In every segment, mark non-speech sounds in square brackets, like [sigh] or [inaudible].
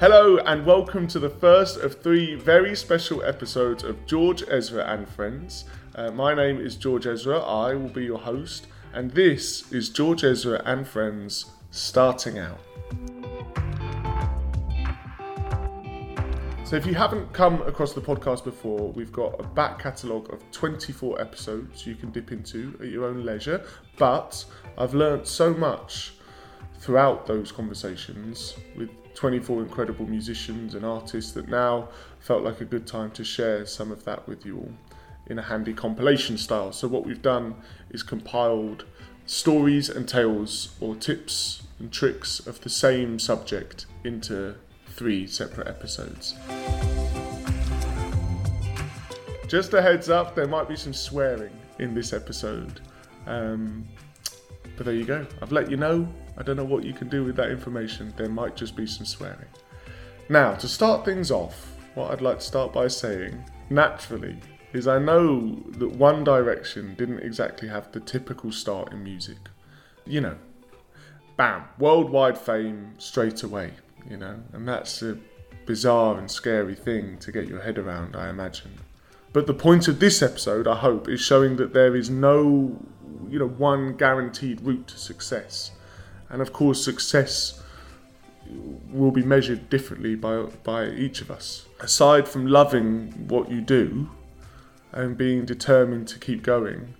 Hello and welcome to the first of three very special episodes of George Ezra and Friends. Uh, my name is George Ezra, I will be your host, and this is George Ezra and Friends starting out. So, if you haven't come across the podcast before, we've got a back catalogue of 24 episodes you can dip into at your own leisure. But I've learnt so much throughout those conversations with 24 incredible musicians and artists that now felt like a good time to share some of that with you all in a handy compilation style. So, what we've done is compiled stories and tales or tips and tricks of the same subject into three separate episodes. Just a heads up, there might be some swearing in this episode. Um, but there you go. I've let you know. I don't know what you can do with that information. There might just be some swearing. Now, to start things off, what I'd like to start by saying, naturally, is I know that One Direction didn't exactly have the typical start in music. You know, bam, worldwide fame straight away you know, and that's a bizarre and scary thing to get your head around, I imagine. But the point of this episode, I hope, is showing that there is no, you know, one guaranteed route to success. And of course, success will be measured differently by by each of us. Aside from loving what you do and being determined to keep going,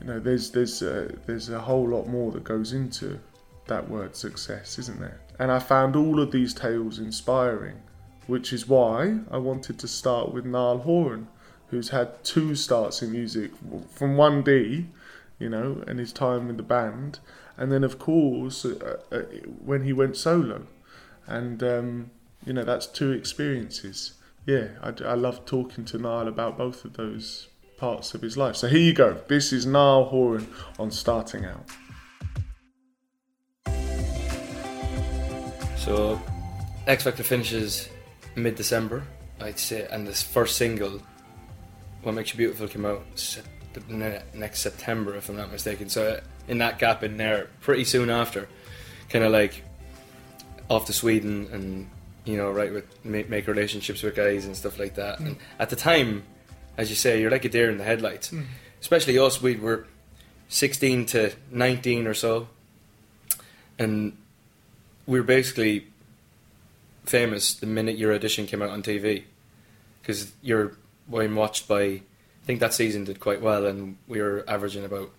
you know, there's there's a, there's a whole lot more that goes into that word success, isn't there? And I found all of these tales inspiring, which is why I wanted to start with Niall Horan, who's had two starts in music from 1D, you know, and his time in the band, and then of course uh, uh, when he went solo, and um, you know that's two experiences. Yeah, I, I love talking to Niall about both of those parts of his life. So here you go. This is Niall Horan on starting out. So, X Factor finishes mid December, I'd say, and this first single, What Makes You Beautiful, came out next September, if I'm not mistaken. So, in that gap in there, pretty soon after, kind of like off to Sweden and, you know, right, with make, make relationships with guys and stuff like that. Mm. And at the time, as you say, you're like a deer in the headlights. Mm. Especially us, we were 16 to 19 or so. And we were basically famous the minute your audition came out on TV because you're being watched by. I think that season did quite well, and we were averaging about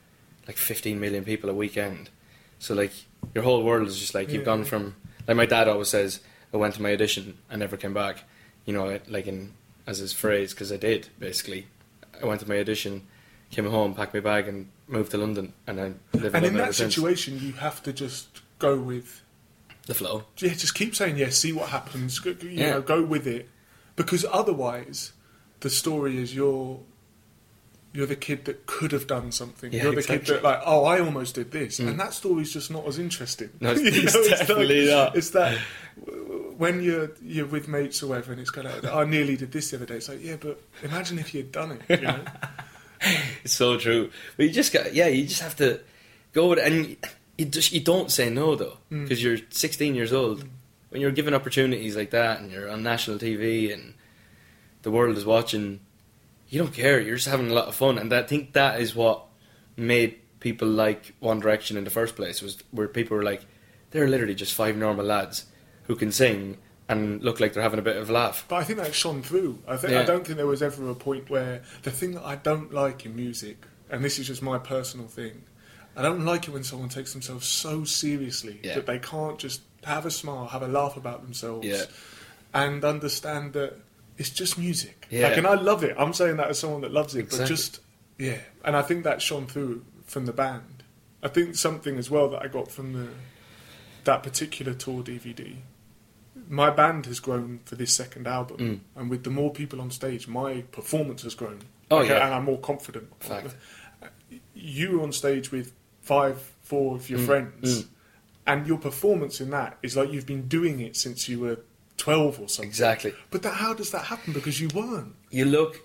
like 15 million people a weekend. So like your whole world is just like you've yeah. gone from like my dad always says, I went to my audition and never came back. You know, like in as his phrase because I did basically. I went to my audition, came home, packed my bag, and moved to London, and I live. And in that situation, you have to just go with the flow. Yeah, just keep saying yes, see what happens. You yeah. know, go with it, because otherwise, the story is you're you're the kid that could have done something. Yeah, you're the exactly. kid that like, oh, I almost did this, mm. and that story's just not as interesting. No, it's, [laughs] know, it's definitely like, not. It's that when you're you're with mates or whatever, and it's kind of, I nearly did this the other day. It's like, yeah, but imagine if you had done it. You know? [laughs] it's so true. But you just got, yeah, you just have to go with it, and you just you don't say no though because mm. you're 16 years old. Mm. When you're given opportunities like that and you're on national TV and the world is watching, you don't care. You're just having a lot of fun, and I think that is what made people like One Direction in the first place. Was where people were like, they're literally just five normal lads who can sing and look like they're having a bit of a laugh. But I think that shone through. I think yeah. I don't think there was ever a point where the thing that I don't like in music, and this is just my personal thing, I don't like it when someone takes themselves so seriously yeah. that they can't just have a smile, have a laugh about themselves, yeah. and understand that it's just music. Yeah. Like, and I love it. I'm saying that as someone that loves it, exactly. but just yeah. And I think that shone through from the band. I think something as well that I got from the that particular tour DVD. My band has grown for this second album, mm. and with the more people on stage, my performance has grown. Oh like, yeah, and I'm more confident. Fact. You were on stage with five, four of your mm. friends, mm. and your performance in that is like you've been doing it since you were twelve or something. Exactly. But that, how does that happen? Because you weren't. You look,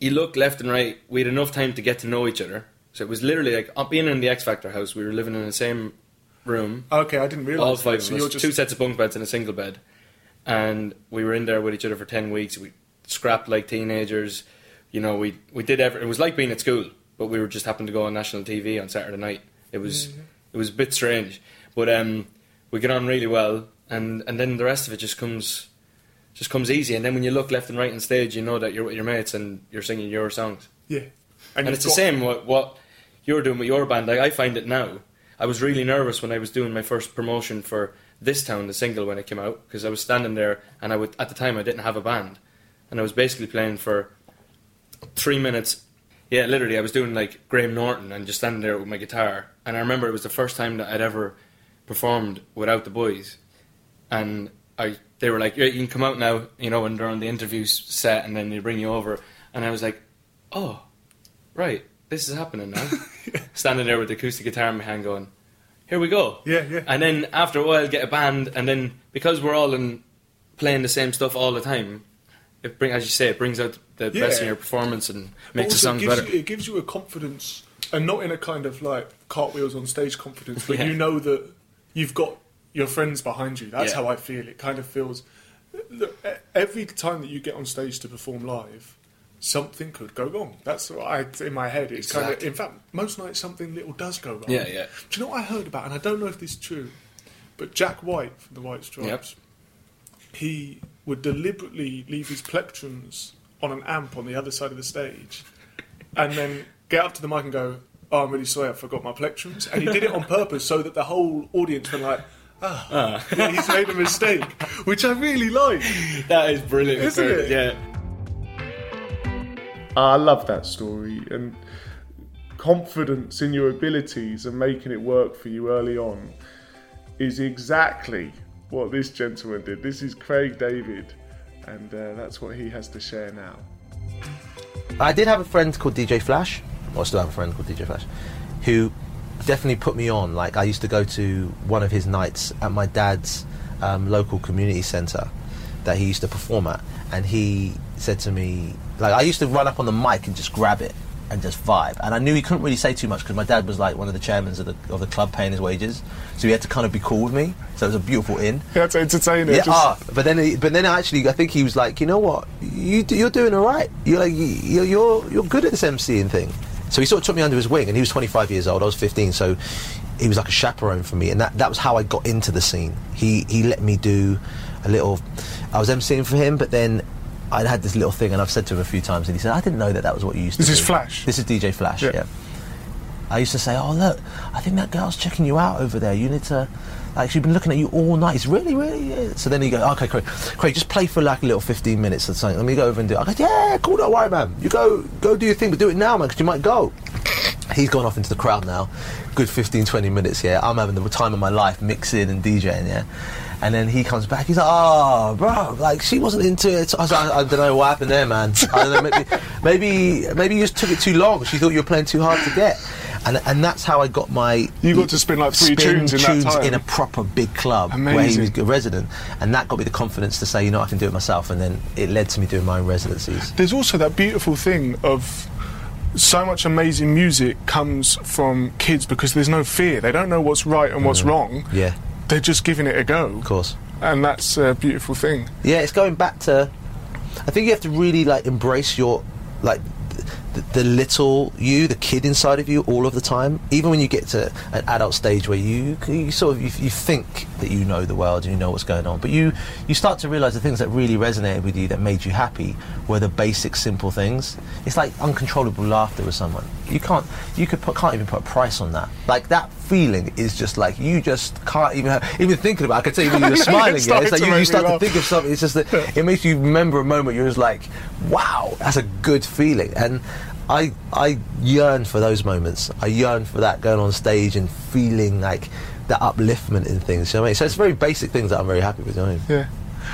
you look left and right. We had enough time to get to know each other, so it was literally like uh, being in the X Factor house. We were living in the same room. Okay, I didn't realize. All five that. of so us, just... two sets of bunk beds and a single bed, and we were in there with each other for ten weeks. We scrapped like teenagers. You know, we we did every. It was like being at school, but we were just happened to go on national TV on Saturday night. It was it was a bit strange, but um, we got on really well, and and then the rest of it just comes just comes easy. And then when you look left and right on stage, you know that you're with your mates and you're singing your songs. Yeah. And, you've it's the same what what you're doing with your band. Like I find it now. I was really nervous when I was doing my first promotion for this town, the single when it came out, because I was standing there and I would at the time I didn't have a band, and I was basically playing for three minutes. Yeah, literally, I was doing like Graham Norton and just standing there with my guitar. And I remember it was the first time that I'd ever performed without the boys, and I they were like, yeah, "You can come out now," you know, when they're on the interview set, and then they bring you over, and I was like, "Oh, right, this is happening now." [laughs] Standing there with the acoustic guitar in my hand, going, "Here we go." Yeah, yeah. And then after a while, get a band, and then because we're all in playing the same stuff all the time, it bring as you say, it brings out the best in your performance and makes the songs better. You, it gives you a confidence, and not in a kind of like cartwheels on stage confidence, but [laughs] Yeah. you know that you've got your friends behind you. That's Yeah. how I feel. It kind of feels. Look, every time that you get on stage to perform live, something could go wrong. That's what I in my head. It's kind of. In fact, most nights something little does go wrong. Yeah, yeah. Do you know what I heard about? And I don't know if this is true, but Jack White from the White Stripes, he would deliberately leave his plectrums on an amp on the other side of the stage, and then get up to the mic and go, "Oh, I'm really sorry, I forgot my plectrums," and he did it on purpose so that the whole audience were like. Ah, he's made a mistake, which I really like. That is brilliant, Isn't it? Yeah. I love that story and confidence in your abilities and making it work for you early on is exactly what this gentleman did. This is Craig David, and uh, that's what he has to share now. I did have a friend called DJ Flash, or I still have a friend called DJ Flash, who definitely put me on. Like I used to go to one of his nights at my dad's um, local community centre that he used to perform at, and he said to me, like I used to run up on the mic and just grab it and just vibe. And I knew he couldn't really say too much because my dad was like one of the chairmen of the of the club paying his wages, so he had to kind of be cool with me. So it was a beautiful in. Yeah, to entertain it. Yeah, ah, but then, he, but then actually, I think he was like, you know what, you you're doing all right. You're like, you- you're you're you're good at this MCing thing. So he sort of took me under his wing, and he was 25 years old. I was 15, so he was like a chaperone for me, and that that was how I got into the scene. He he let me do a little. I was emceeing for him, but then. I had this little thing, and I've said to him a few times, and he said, "I didn't know that that was what you used This to is do." Flash? This is DJ Flash. Yeah. yeah. I used to say, "Oh look, I think that girl's checking you out over there. You need to, like, she's been looking at you all night. It's really, really." Yeah. So then he go, "Okay, Craig, Craig, just play for like a little fifteen minutes or something. Let me go over and do." it. I go, "Yeah, cool, don't worry, man. You go, go do your thing, but do it now, man, because you might go." He's gone off into the crowd now. Good 15, 20 minutes. Yeah, I'm having the time of my life mixing and DJing. Yeah. And then he comes back. He's like, "Oh, bro, like she wasn't into it." I, like, I don't know what happened there, man. I don't know. Maybe, maybe, maybe you just took it too long. She thought you were playing too hard to get. And and that's how I got my. You got to spin like three spin tunes in that time. in a proper big club where he was a resident, and that got me the confidence to say, you know, I can do it myself. And then it led to me doing my own residencies. There's also that beautiful thing of so much amazing music comes from kids because there's no fear. They don't know what's right and what's mm. wrong. Yeah, They're just giving it a go. of course. And that's a beautiful thing. Yeah, it's going back to. I think you have to really like embrace your like the, little you, the kid inside of you, all of the time. Even when you get to an adult stage where you, you sort of you, you think that you know the world and you know what's going on, but you you start to realise the things that really resonated with you that made you happy were the basic, simple things. It's like uncontrollable laughter with someone. You can't you could put, can't even put a price on that. Like that feeling is just like you just can't even even thinking about. it. I can tell you when you [laughs] were smiling. yeah, it's like you, you start to think of something. It's just that it makes you remember a moment. You're just like, wow, that's a good feeling. And I I yearn for those moments. I yearn for that going on stage and feeling like that upliftment in things. You know what I mean? So it's very basic things that I'm very happy with. You know I mean? Yeah.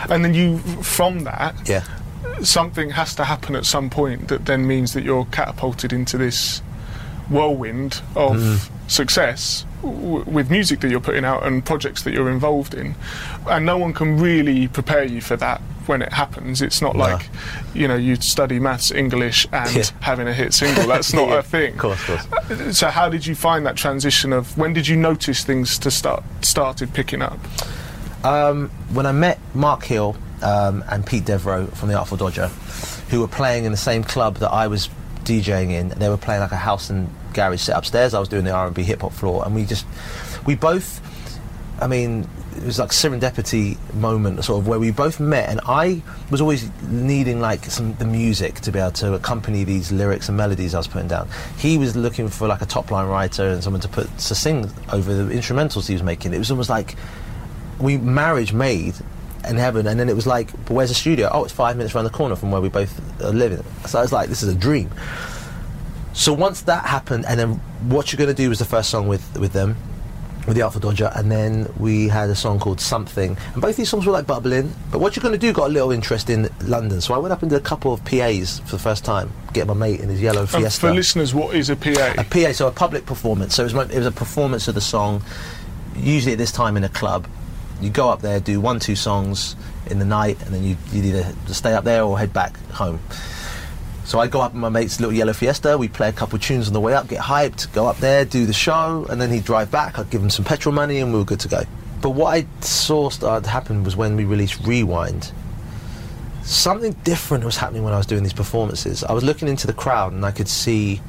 And then you, from that, Yeah. something has to happen at some point that then means that you're catapulted into this whirlwind of Mm. success with music that you're putting out and projects that you're involved in. And no one can really prepare you for that when it happens. It's not No. like, you know, you study maths, English, and Yeah. having a hit single. That's not [laughs] Yeah, a thing. Of course, of course. So how did you find that transition of when did you notice things to start started picking up? Um, when I met Mark Hill um, and Pete Devereux from the Artful Dodger, who were playing in the same club that I was DJing in, they were playing like a house and garage set upstairs. I was doing the R&B hip hop floor, and we just, we both, I mean, it was like serendipity moment, sort of where we both met, and I was always needing like some the music to be able to accompany these lyrics and melodies I was putting down. He was looking for like a top line writer and someone to put to sing over the instrumentals he was making. It was almost like we marriage made in heaven, and then it was like, where's the studio? Oh, it's five minutes around the corner from where we both are living. So I was like, this is a dream. So once that happened, and then what you're going to do was the first song with with them, with the Artful Dodger, and then we had a song called Something, and both these songs were like bubbling. But what you're going to do got a little interest in London, so I went up and did a couple of PAs for the first time, get my mate in his yellow And Fiesta for listeners, what is a PA? a PA, so a public performance. So it was, my, it was a performance of the song, usually at this time in a club. You go up there, do one, two songs in the night, and then you you either stay up there or head back home. So I go up in my mate's little yellow Fiesta. We play a couple tunes on the way up, get hyped, go up there, do the show, and then he'd drive back. I'd give him some petrol money, and we were good to go. But what I saw start to happen was when we released Rewind. Something different was happening when I was doing these performances. I was looking into the crowd, and I could see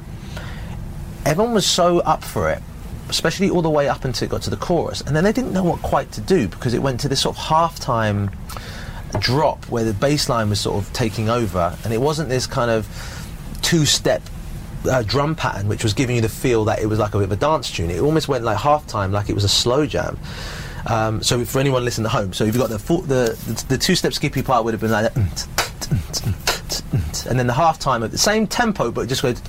everyone was so up for it, especially all the way up until it got to the chorus. And then they didn't know what quite to do because it went to this sort of halftime drop where the bass line was sort of taking over, and it wasn't this kind of two step. Uh, drum pattern, which was giving you the feel that it was like a bit of a dance tune. It almost went like halftime, like it was a slow jam. Um, so for anyone listening at home, so if you got the the, the the two step skippy part would have been like that, and then the halftime at the same tempo, but just goes.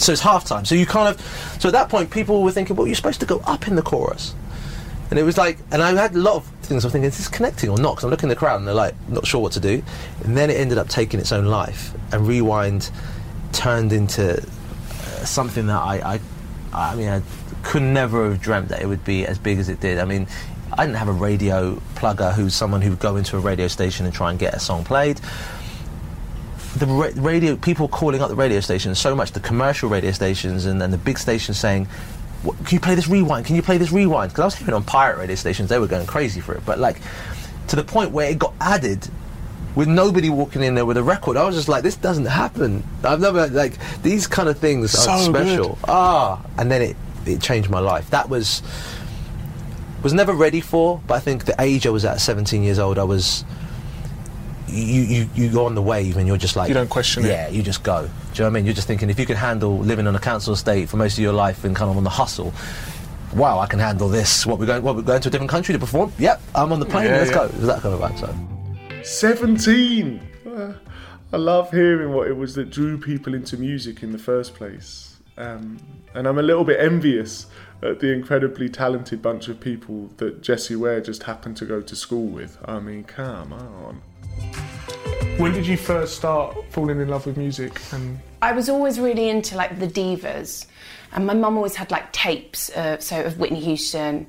So it's halftime. So you kind of, so at that point, people were thinking, well, you're supposed to go up in the chorus, and it was like, and I had a lot of things. I'm thinking, is this connecting or not? Because I'm looking at the crowd and they're like, not sure what to do, and then it ended up taking its own life, and rewind turned into uh, something that I, I, I mean, I could never have dreamt that it would be as big as it did. I mean. I didn't have a radio plugger who's someone who would go into a radio station and try and get a song played the radio people calling up the radio stations so much the commercial radio stations and then the big stations saying "What- can you play this rewind? Can you play this rewind? Because i was hearing on pirate radio stations they were going crazy for it but like to the point where it got added with nobody walking in there with a record i was just like this doesn't happen. I've never like these kind of things are So good. special. Ah and then it it changed my life. That was was never ready for but i think the age i was at 17 years old i was you, you, you go on the wave and you're just like You don't question it. yeah you just go do you know what I mean you're just thinking if you can handle living on a council estate for most of your life and kind of on the hustle wow I can handle this what we're going what we're going to a different country to perform yep I'm on the plane Yeah, let's yeah. go it was that kind of vibe so 17! Uh, I love hearing what it was that drew people into music in the first place. Um, and I'm a little bit envious at the incredibly talented bunch of people that Jessie Ware just happened to go to school with. I mean, come on. When did you first start falling in love with music? And I was always really into like the divas, and my mum always had like tapes, uh, so of Whitney Houston,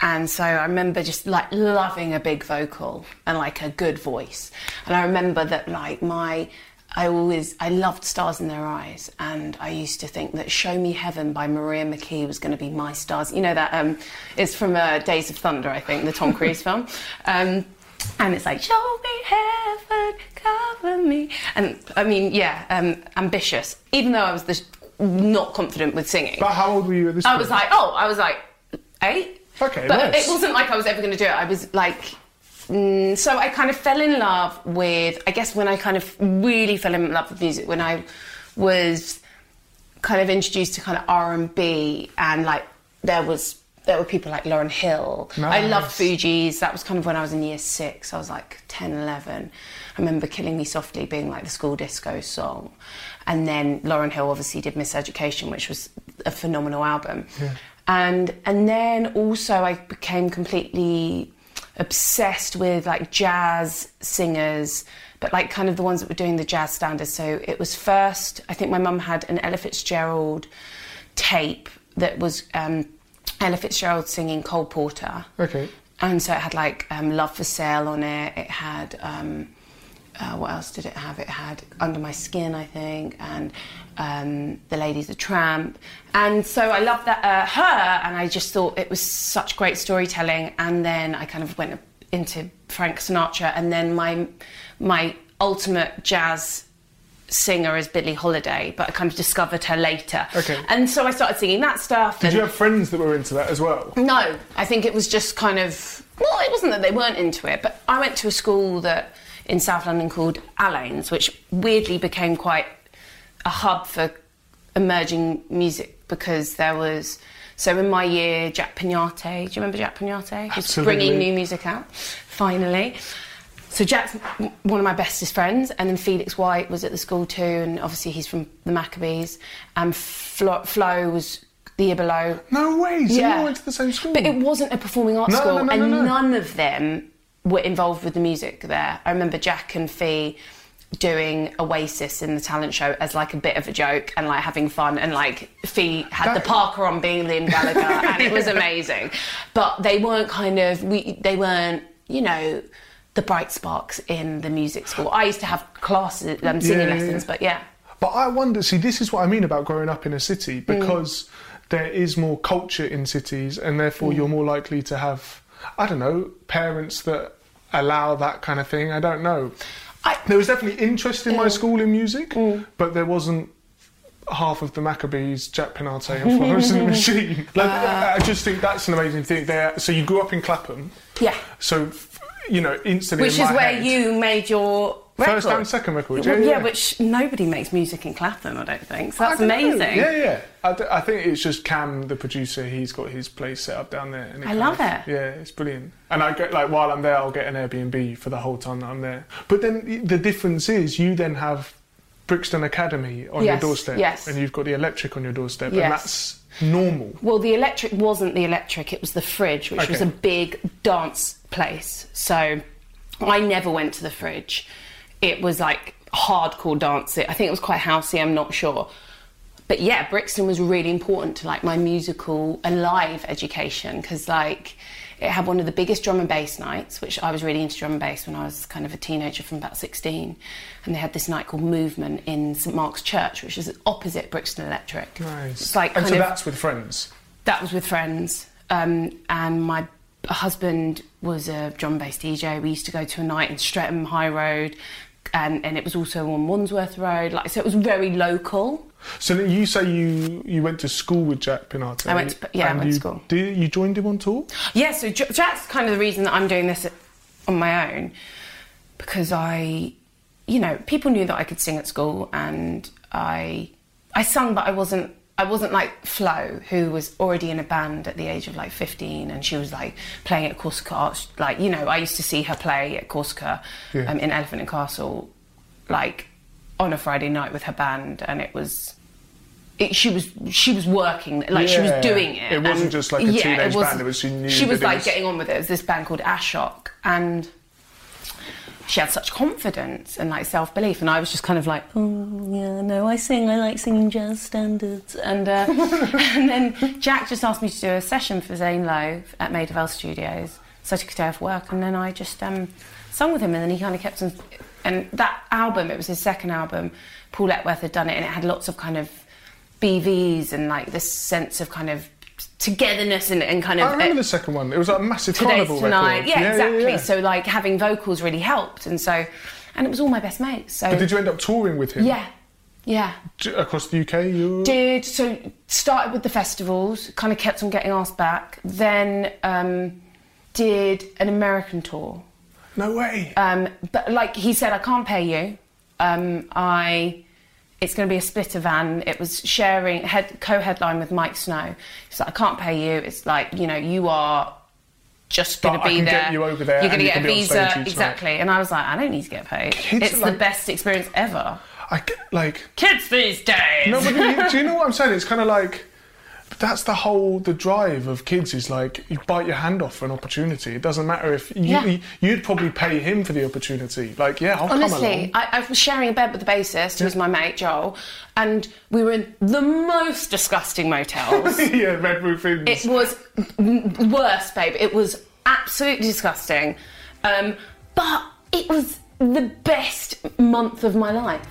and so I remember just like loving a big vocal and like a good voice, and I remember that like my. I always I loved Stars in Their Eyes, and I used to think that "Show Me Heaven" by Maria McKee was going to be my stars. You know that um, it's from uh, Days of Thunder, I think, the Tom Cruise [laughs] film. Um, and it's like show me heaven cover me and i mean yeah um, ambitious even though i was this not confident with singing but how old were you at this i point? was like oh i was like eight Okay, but nice. it wasn't like i was ever going to do it i was like mm, so i kind of fell in love with i guess when i kind of really fell in love with music when i was kind of introduced to kind of r&b and like there was there were people like Lauryn Hill. I loved Nice. Fugees. That was kind of when I was in year six. I was like 10, 11. I remember Killing Me Softly being like the school disco song. And then Lauryn Hill obviously did Miseducation, which was a phenomenal album. And, and then also I became completely obsessed with like jazz singers, but like kind of the ones that were doing the jazz standards. So it was first, I think my mum had an Ella Fitzgerald tape that was um, Ella Fitzgerald singing Cole Porter. Okay. And so it had like um, Love for Sale on it. It had um, uh, what else did it have? It had Under My Skin, I think, and um, The Ladies of Tramp. And so I loved that uh, her, and I just thought it was such great storytelling. And then I kind of went into Frank Sinatra, and then my my ultimate jazz singer is Billie Holiday, but I kind of discovered her later. Okay. And so I started singing that stuff. Did you have friends that were into that as well? no, I think it was just kind of. Well, it wasn't that they weren't into it, but I went to a school that in South London called Alleyn's, which weirdly became quite a hub for emerging music because there was. So in my year, Jack Peñate, do you remember Jack Peñate? Absolutely. bringing new music out, finally. So Jack's one of my bestest friends, and then Felix White was at the school too, and obviously he's from the Maccabees. And Flo, Flo was the year below, No way. So you all went to the same school. but it wasn't a performing arts No, school, no, no, and no, no. none of them were involved with the music there. I remember Jack and Fee doing Oasis in the talent show as like a bit of a joke and like having fun and like Fee had That- the Parker on being Liam Gallagher and it was [laughs] amazing. But they weren't kind of we they weren't, you know, the bright sparks in the music school. I used to have classes um, singing Yeah, lessons, yeah. but yeah. But I wonder, see, this is what I mean about growing up in a city Mm. because there is more culture in cities, and therefore Mm. you're more likely to have, I don't know, parents that allow that kind of thing. I don't know. I- there was definitely interest in my Mm. school in music, but there wasn't half of the Maccabees, Jack Peñate, and Florence and the [laughs] Machine. Like, Uh. I just think that's an amazing thing. There, so you grew up in Clapham, Yeah. so you know instantly. Which is where head- you made your record. First and second record, Well, yeah, yeah. which nobody makes music in Clapham, I don't think. So that's don't know. amazing. Yeah, yeah. I, d- I think it's just Cam, the producer. He's got his place set up down there. And I love of- it. Yeah, it's brilliant. And I get like while I'm there, I'll get an Airbnb for the whole time that I'm there. But then the difference is, you then have Brixton Academy on your doorstep, yes. and you've got the Electric on your doorstep, Yes. and that's normal. Well, the electric wasn't the electric, it was the fridge, which was a big dance place. So I never went to the fridge. It was like hardcore dancing. I think it was quite housey, I'm not sure. But yeah, Brixton was really important to like my musical and live education because like it had one of the biggest drum and bass nights, which I was really into drum and bass when I was kind of a teenager from about 16. And they had this night called Movement in St Mark's Church, which is opposite Brixton Electric. Nice. It's like and so of that's with friends. that was with friends, um, and my husband was a drum based DJ. We used to go to a night in Streatham High Road, and, and it was also on Wandsworth Road. Like so, it was very local. So you say you you went to school with Jack Peñate. I went to- yeah, I went to you, school. Did you joined him on tour? Yeah, so Jack's kind of the reason that I'm doing this on my own because I, you know, people knew that I could sing at school, and I, I sung, but I wasn't. I wasn't like Flo, who was already in a band at the age of like 15, and she was like playing at Corsica. Arts- Like, you know, I used to see her play at Corsica Yeah. um, in Elephant and Castle, like on a Friday night with her band, and it was. It, she was she was working like she was doing it. It wasn't just like a yeah, teenage was- band, it was she knew She was like was- getting on with it. It was this band called Ashok, and she had such confidence and like self belief, and I was just kind of like, oh yeah, no, I sing. I like singing jazz standards, and uh, [laughs] and then Jack just asked me to do a session for Zane Lowe at Maida Vale Studios. So I took a day off work, and then I just um, sung with him, and then he kind of kept on. And that album, it was his second album. Paul Epworth had done it, and it had lots of kind of BVs and like this sense of kind of togetherness and, and kind of I remember the second one. It was like a massive today's carnival tonight. record. Yeah, exactly. yeah. So like having vocals really helped, and so and it was all my best mates. So But did you end up touring with him? yeah, yeah. Across the UK? You... Did so started with the festivals, kind of kept on getting asked back. Then um, did an American tour. No way. Um, but like he said, I can't pay you. Um, I. It's going to be a splitter van. It was sharing head co-headline with Miike Snow. He's like, I can't pay you. It's like you know, you are just going to I be can there. get you over there You're going to get a can be on visa, exactly. And I was like, I don't need to get paid. Kids it's like- the best experience ever. I get, like. Kids these days. No, but do you, do you know what I'm saying? It's kind of like. That's the whole the drive of kids is like you bite your hand off for an opportunity. It doesn't matter if you, Yeah. you you'd probably pay him for the opportunity. Like yeah, I'll come Honestly. I, I was sharing a bed with the bassist, who's my mate Joel, and we were in the most disgusting motels. [laughs] yeah, red roof inns. it was worse, babe. It was absolutely disgusting, um, but it was the best month of my life.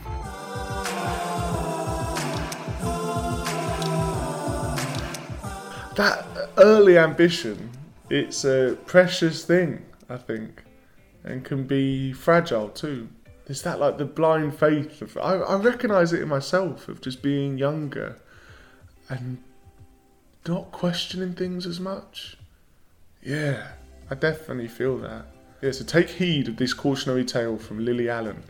That early ambition, it's a precious thing, I think, and can be fragile too. There's that like the blind faith of I, I recognise it in myself of just being younger and not questioning things as much. Yeah, I definitely feel that. Yeah, so take heed of this cautionary tale from Lily Allen.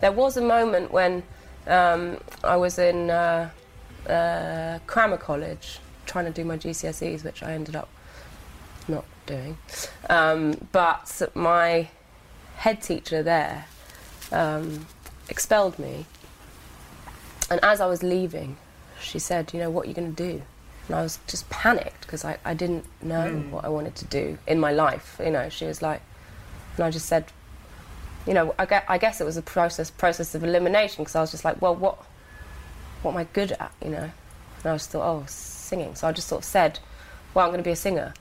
There was a moment when um, I was in uh, uh, Crammer College trying to do my GCSEs, which I ended up not doing. Um, but my head teacher there um, expelled me. And as I was leaving, she said, You know, what are you going to do? And I was just panicked because I, I didn't know what I wanted to do in my life. You know, she was like, and I just said, you know, I guess, I guess it was a process process of elimination because I was just like, well, what what am I good at? You know, and I just thought, oh, singing. So I just sort of said, well, I'm going to be a singer.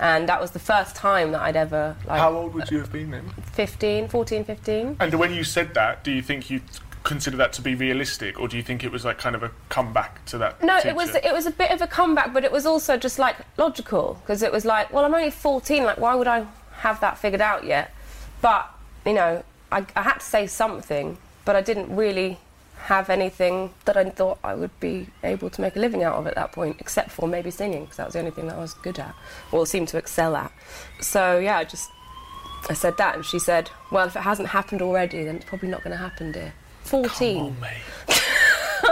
And that was the first time that I'd ever, like, How old would you have been then? 15, 14, 15. And when you said that, do you think you consider that to be realistic, or do you think it was like kind of a comeback to that? No, teacher? it was it was a bit of a comeback, but it was also just like logical because it was like, well, I'm only 14. Like, why would I have that figured out yet? But you know, I, I had to say something, but I didn't really have anything that I thought I would be able to make a living out of at that point, except for maybe singing, because that was the only thing that I was good at or seemed to excel at. So yeah, I just I said that, and she said, "Well, if it hasn't happened already, then it's probably not going to happen, dear." 14. Oh,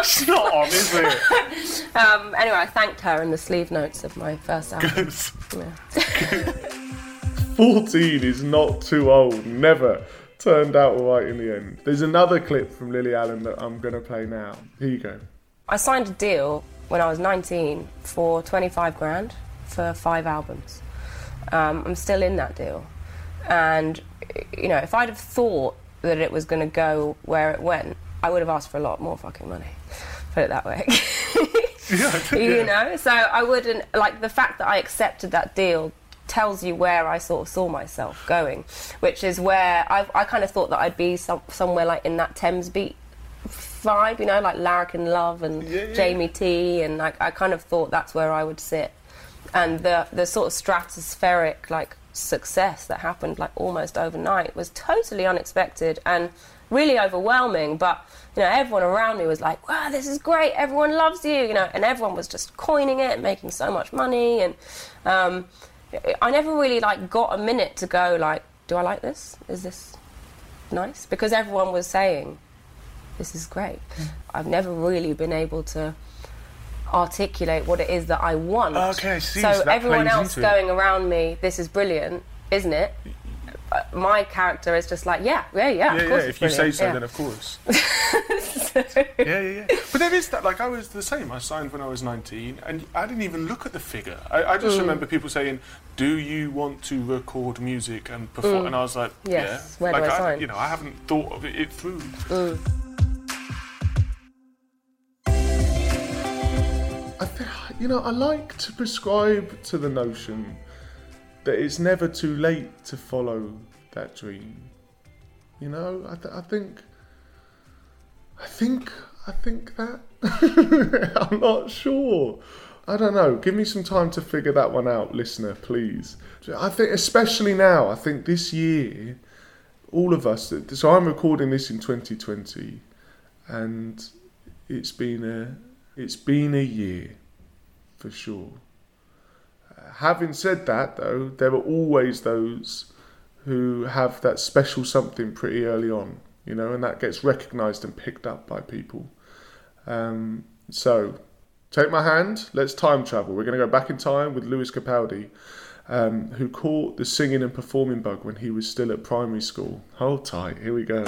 it's not on, is it? [laughs] Um, anyway, I thanked her in the sleeve notes of my first album. [laughs] 14 is not too old, never turned out alright in the end. There's another clip from Lily Allen that I'm going to play now. Here you go. I signed a deal when I was 19 for 25 grand for five albums. Um, I'm still in that deal. And, you know, if I'd have thought that it was going to go where it went, I would have asked for a lot more fucking money. Put it that way. [laughs] yeah, [laughs] you know? So I wouldn't, like, the fact that I accepted that deal tells you where I sort of saw myself going, which is where I, I kind of thought that I'd be some, somewhere like in that Thames Beat vibe, you know, like Larrikin Love and Jamie T, and like I kind of thought that's where I would sit. And the the sort of stratospheric like success that happened like almost overnight was totally unexpected and really overwhelming. But you know, everyone around me was like, "Wow, this is great! Everyone loves you!" You know, and everyone was just coining it, and making so much money, and um, I never really like got a minute to go like, "Do I like this? Is this nice?" Because everyone was saying, "This is great." Hmm. I've never really been able to articulate what it is that I want. Okay, see. So, So everyone else it. going around me, this is brilliant, isn't it? Uh, My character is just like, yeah, yeah, yeah. Yeah, of yeah. course If you say so, yeah. then of course. [laughs] yeah, yeah, yeah. But there is that. Like I was the same. I signed when I was 19, and I didn't even look at the figure. I, I Mm. just remember people saying, "Do you want to record music and perform?" And I was like, Mm. Yes, "Yeah." where do like I sign? You know, I haven't thought of it, it through. I th- you know, I like to prescribe to the notion that it's never too late to follow that dream. You know, I, th- I think, I think, I think that. [laughs] I'm not sure. I don't know. Give me some time to figure that one out, listener, please. I think, especially now, I think this year, all of us. So I'm recording this in 2020, and it's been a it's been a year for sure. Having said that, though, there are always those who have that special something pretty early on, you know, and that gets recognised and picked up by people. Um, so, take my hand. Let's time travel. We're going to go back in time with Lewis Capaldi. Um, who caught the singing and performing bug when he was still at primary school? Hold tight, here we go.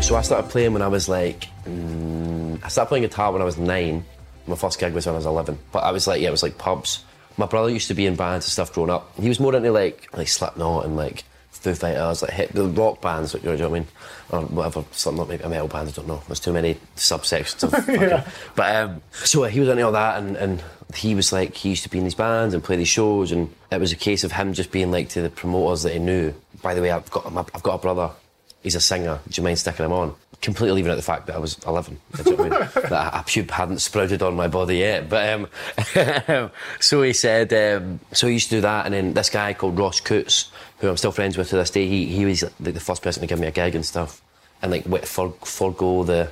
So I started playing when I was like, mm, I started playing guitar when I was nine. My first gig was when I was 11. But I was like, yeah, it was like pubs. My brother used to be in bands and stuff growing up. He was more into like like Slipknot and like Foo Fighters, like hit the rock bands, you know what I mean? Or whatever, Slipknot, maybe a metal band, I don't know. There's too many subsections of [laughs] fucking. But um, so he was into all that and, and he was like, he used to be in these bands and play these shows and it was a case of him just being like to the promoters that he knew, by the way, I've got, I've got a brother he's a singer. Do you mind sticking him on? Completely leaving out the fact that I was 11. Do you know I mean? [laughs] that a pube hadn't sprouted on my body yet. But um, [laughs] so he said, um, so he used to do that. And then this guy called Ross Coots, who I'm still friends with to this day, he, he was like the first person to give me a gig and stuff. And like for, forego the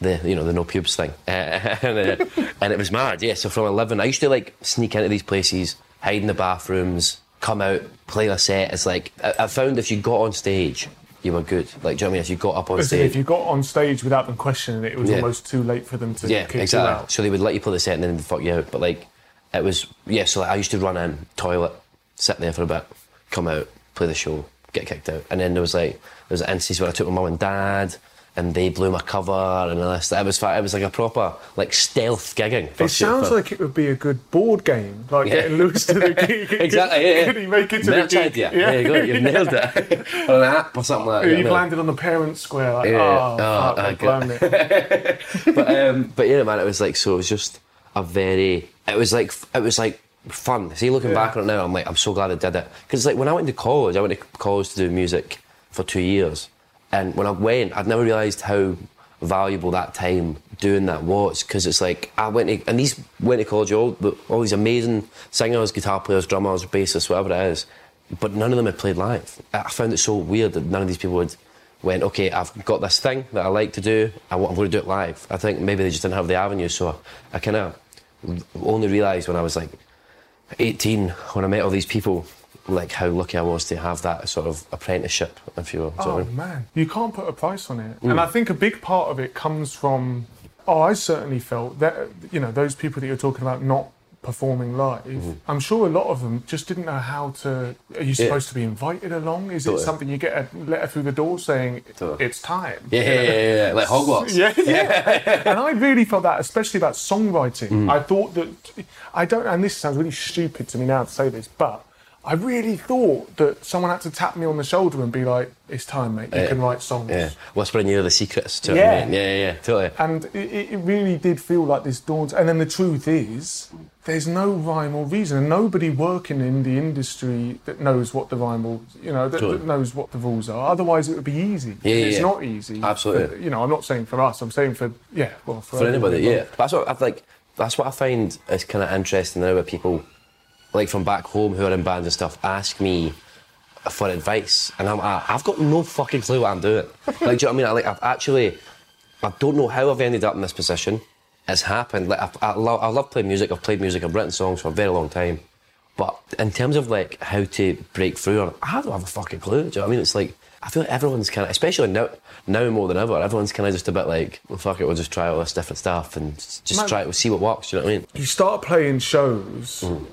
the you know the no pubes thing, [laughs] and, uh, and it was mad. Yeah, so from eleven, I used to like sneak into these places, hide in the bathrooms, come out, play a set. It's like I, I found if you got on stage, you were good. Like, do you know what I mean? If you got up on Listen, stage, if you got on stage without them questioning it, it was Yeah. almost too late for them to yeah, kick you exactly. out. So they would let you play the set and then they'd fuck you out. But like, it was yeah. So like, I used to run in, toilet, sit there for a bit, come out, play the show, get kicked out, and then there was like there was instances where I took my mum and dad. And they blew my cover and all this. It was it was like a proper like stealth gigging. It sounds for- like it would be a good board game, like Yeah. getting Lewis to the [laughs] gig. exactly. Yeah, yeah. Could he make it to Merch the gig? idea. There you go. You've [laughs] nailed it. [laughs] or an app or something like that. You've landed on the parents' square, like, Yeah. oh, Oh, fuck, I I've got- blown it. but um, but yeah, man, it was like so. It was just a very. It was like it was like fun. See, looking back on it now, I'm like, I'm so glad I did it because like when I went to college, I went to college to do music for two years, and when I went, I'd never realised how valuable that time doing that was because it's like I went to and these went to college all all these amazing singers, guitar players, drummers, bassists, whatever it is, but none of them had played live. I found it so weird that none of these people would went, okay, I've got this thing that I like to do, I I'm going to do it live. I think maybe they just didn't have the avenue, so I kind of only realised when I was like 18, when I met all these people, like how lucky I was to have that sort of apprenticeship, if you will. You know Oh what man, you can't put a price on it, Mm. and I think a big part of it comes from. Oh, I certainly felt that you know those people that you're talking about not performing live. Mm-hmm. I'm sure a lot of them just didn't know how to. Are you supposed to be invited along? Is it something you get a letter through the door saying Totally. it's time? Yeah, yeah, yeah, yeah, like Hogwarts. Yeah, yeah. [laughs] and I really felt that, especially about songwriting. Mm. I thought that I don't, and this sounds really stupid to me now to say this, but I really thought that someone had to tap me on the shoulder and be like, "It's time, mate. You Yeah. can write songs." Yeah, whispering you the secrets. to Yeah. mean? Yeah, yeah, yeah, totally. And it, it really did feel like this dawned. And then the truth is, there's no rhyme or reason, and nobody working in the industry that knows what the rhyme or you know that, Totally. that knows what the rules are. Otherwise, it would be easy. Yeah, yeah, it's yeah. not easy. Absolutely. But, you know, I'm not saying for us. I'm saying for yeah, well, for, for anybody, yeah. That's what I like. That's what I find is kind of interesting now. Where people, like from back home who are in bands and stuff, ask me for advice, and I'm I, I've got no fucking clue what I'm doing. Like, do you know what I mean? I, like, I've actually, I don't know how I've ended up in this position. It's happened. Like, I've, I, love, I love playing music. I've played music. I've written songs for a very long time. But in terms of like how to break through I don't have a fucking clue. Do you know what I mean? It's like I feel like everyone's kind of, especially now, now more than ever, everyone's kind of just a bit like, well, fuck it, we'll just try all this different stuff and just Man- try it, see what works. Do you know what I mean? you start playing shows. Mm.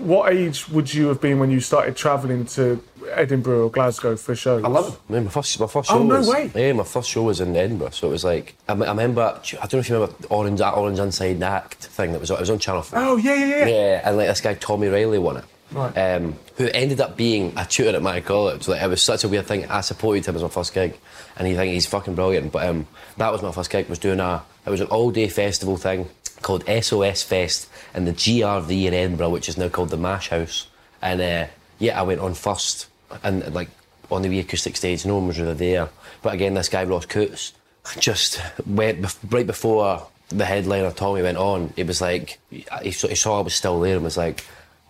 What age would you have been when you started travelling to Edinburgh or Glasgow for shows? I love it. I mean, my first, my first show Oh, no was, way. Yeah, my first show was in Edinburgh, so it was like I remember. I don't know if you remember Orange, that Orange Unsigned Act thing that was it was on Channel Four. Oh yeah, yeah, yeah. Yeah, and like this guy Tommy Reilly won it. Right. Um, who ended up being a tutor at my college. Like it was such a weird thing. I supported him as my first gig, and he think he's fucking brilliant. But um, that was my first gig. Was doing a it was an all day festival thing called SOS Fest in the GRV in Edinburgh, which is now called the Mash House. And uh, yeah, I went on first, and like on the wee acoustic stage, no one was really there. But again, this guy Ross Coots just went right before the headliner Tommy went on. It was like he saw, he saw I was still there and was like,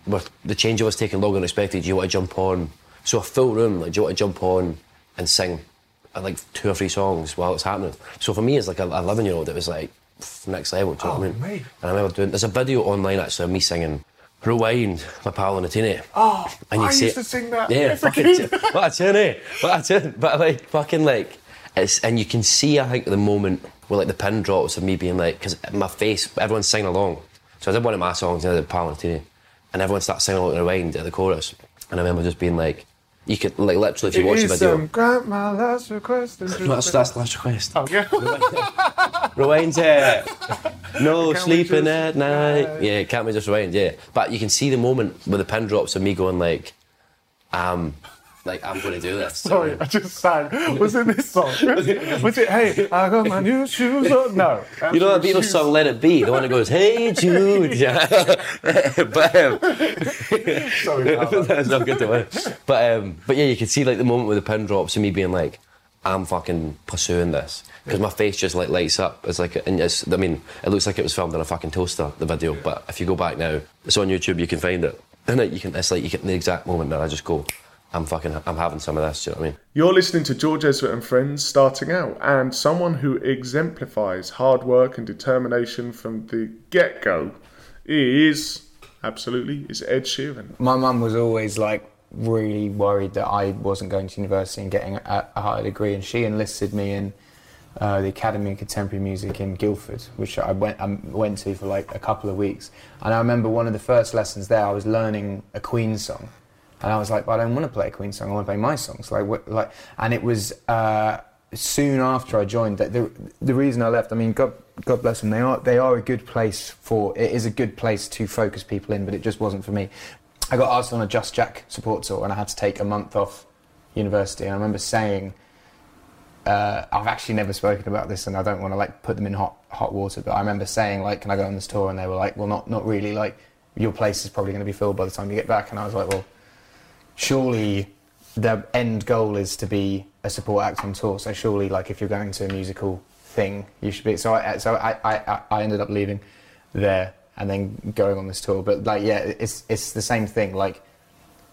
"Well, "The change was taking longer than expected. Do you want to jump on?" So a full room, like, do you want to jump on and sing uh, like two or three songs while it's happening? So for me, as like a 11 year old, it was like next level. Do you know what I Oh, mean? mate. And I remember doing. There's a video online actually of me singing. Rewind, my Paolo Nutini. Oh, And you I see used to sing that. Yeah, fucking t- [laughs] what a tune, eh? What a tune. But like, fucking like, it's and you can see, I think, the moment where like the pin drops of me being like, because my face, everyone's singing along. So I did one of my songs, you know, the Palantir, and everyone starts singing along to rewind at the chorus, and I remember just being like, you could like literally if you It watch the is, video. um, grant my last request. No, that's, that's the last request. Oh, yeah. [laughs] Rewind it. No Can't we sleeping just- at night. Yeah, can't we just rewind? Yeah, but you can see the moment where the pin drops of me going like, um, like I'm going to do this. Sorry, I just sang. Was it this song? [laughs] Was it, hey, I got my new shoes on? No. You know that Beatles shoes. song "Let It Be," the one that goes "Hey Jude." Yeah, [laughs] [laughs] but um, Sorry, that's not good to win. But um, but yeah, you can see like the moment where the pin drops and me being like, I'm fucking pursuing this because my face just like lights up. It's like, and it's, I mean, it looks like it was filmed in a fucking toaster, the video. But if you go back now, it's on YouTube. You can find it, and it, you can. It's like you get the exact moment that I just go, I'm fucking, I'm having some of this. Do you know what I mean? You're listening to George Ezra and Friends starting out, and someone who exemplifies hard work and determination from the get go is absolutely is Ed Sheeran. My mum was always like really worried that I wasn't going to university and getting a, a higher degree, and she enlisted me in uh, the Academy of Contemporary Music in Guildford, which I went I went to for like a couple of weeks. And I remember one of the first lessons there, I was learning a Queen song, and I was like, "But I don't want to play a Queen song. I want to play my songs." Like, what, like, and it was. Uh, Soon after I joined, that the the reason I left, I mean, God, God bless them, they are they are a good place for. It is a good place to focus people in, but it just wasn't for me. I got asked on a Just Jack support tour, and I had to take a month off university. And I remember saying, uh, I've actually never spoken about this, and I don't want to like put them in hot hot water. But I remember saying, like, can I go on this tour? And they were like, well, not not really. Like, your place is probably going to be filled by the time you get back. And I was like, well, surely the end goal is to be a support act on tour. So surely, like, if you're going to a musical thing, you should be. So I so I I, I ended up leaving there and then going on this tour. But like, yeah, it's it's the same thing. Like,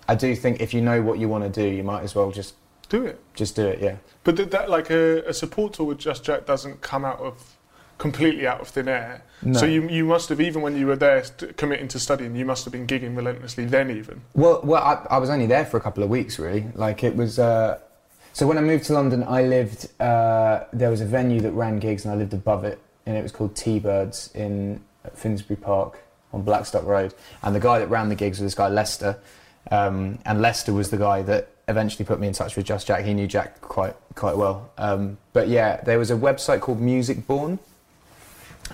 I do think if you know what you want to do, you might as well just Do it. just do it. Yeah. But that, like a, a support tour with Just Jack doesn't come out of completely out of thin air. No. So you you must have even when you were there st- committing to studying, you must have been gigging relentlessly then even. Well, well, I, I was only there for a couple of weeks, really. Like it was. Uh, so when I moved to London, I lived. Uh, there was a venue that ran gigs, and I lived above it, and it was called T-Birds in Finsbury Park on Blackstock Road. And the guy that ran the gigs was this guy Lester, um, and Lester was the guy that eventually put me in touch with Just Jack. He knew Jack quite quite well. Um, but yeah, there was a website called Music Born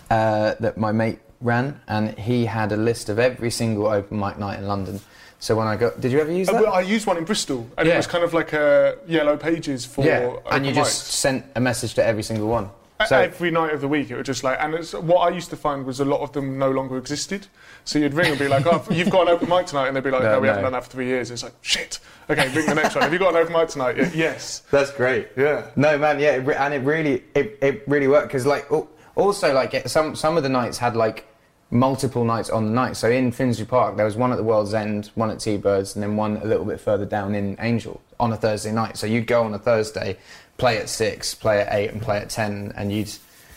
uh, that my mate ran, and he had a list of every single open mic night in London. So when I got, did you ever use Uh, that? I used one in Bristol, and it was kind of like a yellow pages for yeah, open and you just sent a message to every single one. So every night of the week, it was just like, and it's, what I used to find was a lot of them no longer existed. So you'd ring and be like, [laughs] "Oh, you've got an open mic tonight," and they'd be like, "No, No, we haven't done that for three years." It's like, "Shit." Okay, ring the next one. Have you got an open mic tonight? Y- [laughs] yes. that's great. Yeah. No man, yeah, it, re- and it really, it, it really worked because like al- also like some some of the nights had like multiple nights on the night. So in Finsbury Park, there was one at the World's End, one at T-Birds, and then one a little bit further down in Angel on a Thursday night. So you'd go on a Thursday, play at six, play at eight, and play at ten, and you'd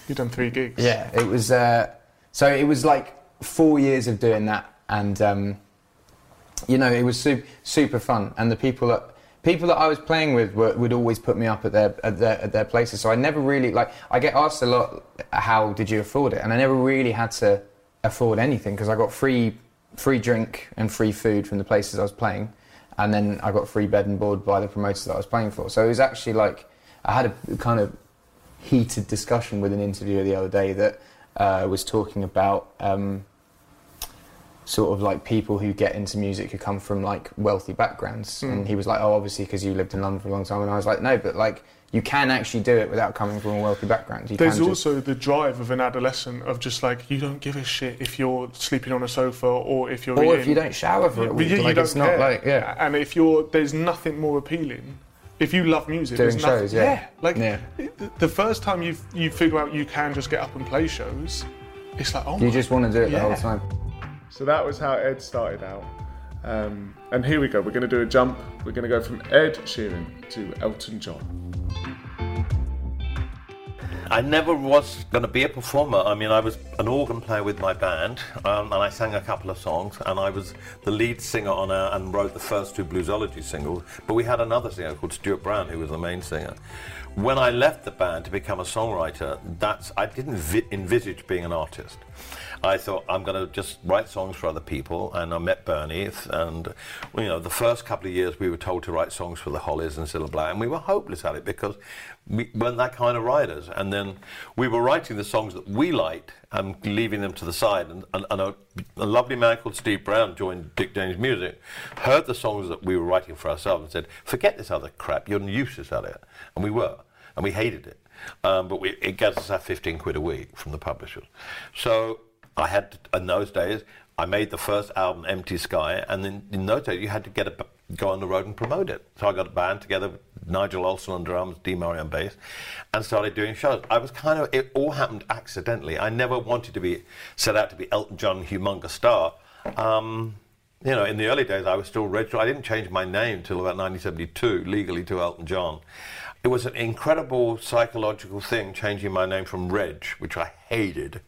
you'd done three gigs. Yeah, it was. Uh, so it was like four years of doing that, and um, you know, it was super, super fun. And the people that people that I was playing with were, would always put me up at their, at their at their places. So I never really like. I get asked a lot, how did you afford it? And I never really had to afford anything because I got free free drink and free food from the places I was playing, and then I got free bed and board by the promoters that I was playing for. So it was actually like I had a kind of heated discussion with an interviewer the other day that uh, was talking about um, sort of like people who get into music who come from like wealthy backgrounds, hmm. and he was like, "Oh, obviously because you lived in London for a long time," and I was like, "No, but like you can actually do it without coming from a wealthy background. You There's also the drive of an adolescent of just like you don't give a shit if you're sleeping on a sofa or if you're in or eating. if you don't shower for a Yeah, week, you, you like don't it's not like yeah. And if you're, there's nothing more appealing. If you love music, Doing there's nothing. shows, yeah. like Yeah. the first time you you figure out you can just get up and play shows, it's like oh You my just want to do it the whole time. So that was how Ed started out. Um, and here we go. We're going to do a jump. We're going to go from Ed Sheeran to Elton John. I never was going to be a performer. I mean, I was an organ player with my band, um, and I sang a couple of songs, and I was the lead singer on a, and wrote the first two Bluesology singles. But we had another singer called Stuart Brown, who was the main singer. When I left the band to become a songwriter, that's I didn't vi- envisage being an artist. I thought I'm going to just write songs for other people, and I met Bernie. And you know, the first couple of years we were told to write songs for the Hollies and Cilla Black, and we were hopeless at it because we weren't that kind of writers. And then we were writing the songs that we liked and leaving them to the side. And, and, and a, a lovely man called Steve Brown joined Dick James Music, heard the songs that we were writing for ourselves, and said, "Forget this other crap. You're useless at it." And we were, and we hated it. Um, but we, it gets us that 15 quid a week from the publishers. So I had, to, in those days, I made the first album, Empty Sky, and then in those days you had to get a, go on the road and promote it. So I got a band together, Nigel Olsson on drums, Dee Murray on bass, and started doing shows. I was kind of, it all happened accidentally. I never wanted to be, set out to be Elton John, humongous star. Um, you know, in the early days, I was still registered. I didn't change my name till about 1972, legally to Elton John. It was an incredible psychological thing changing my name from Reg, which I hated,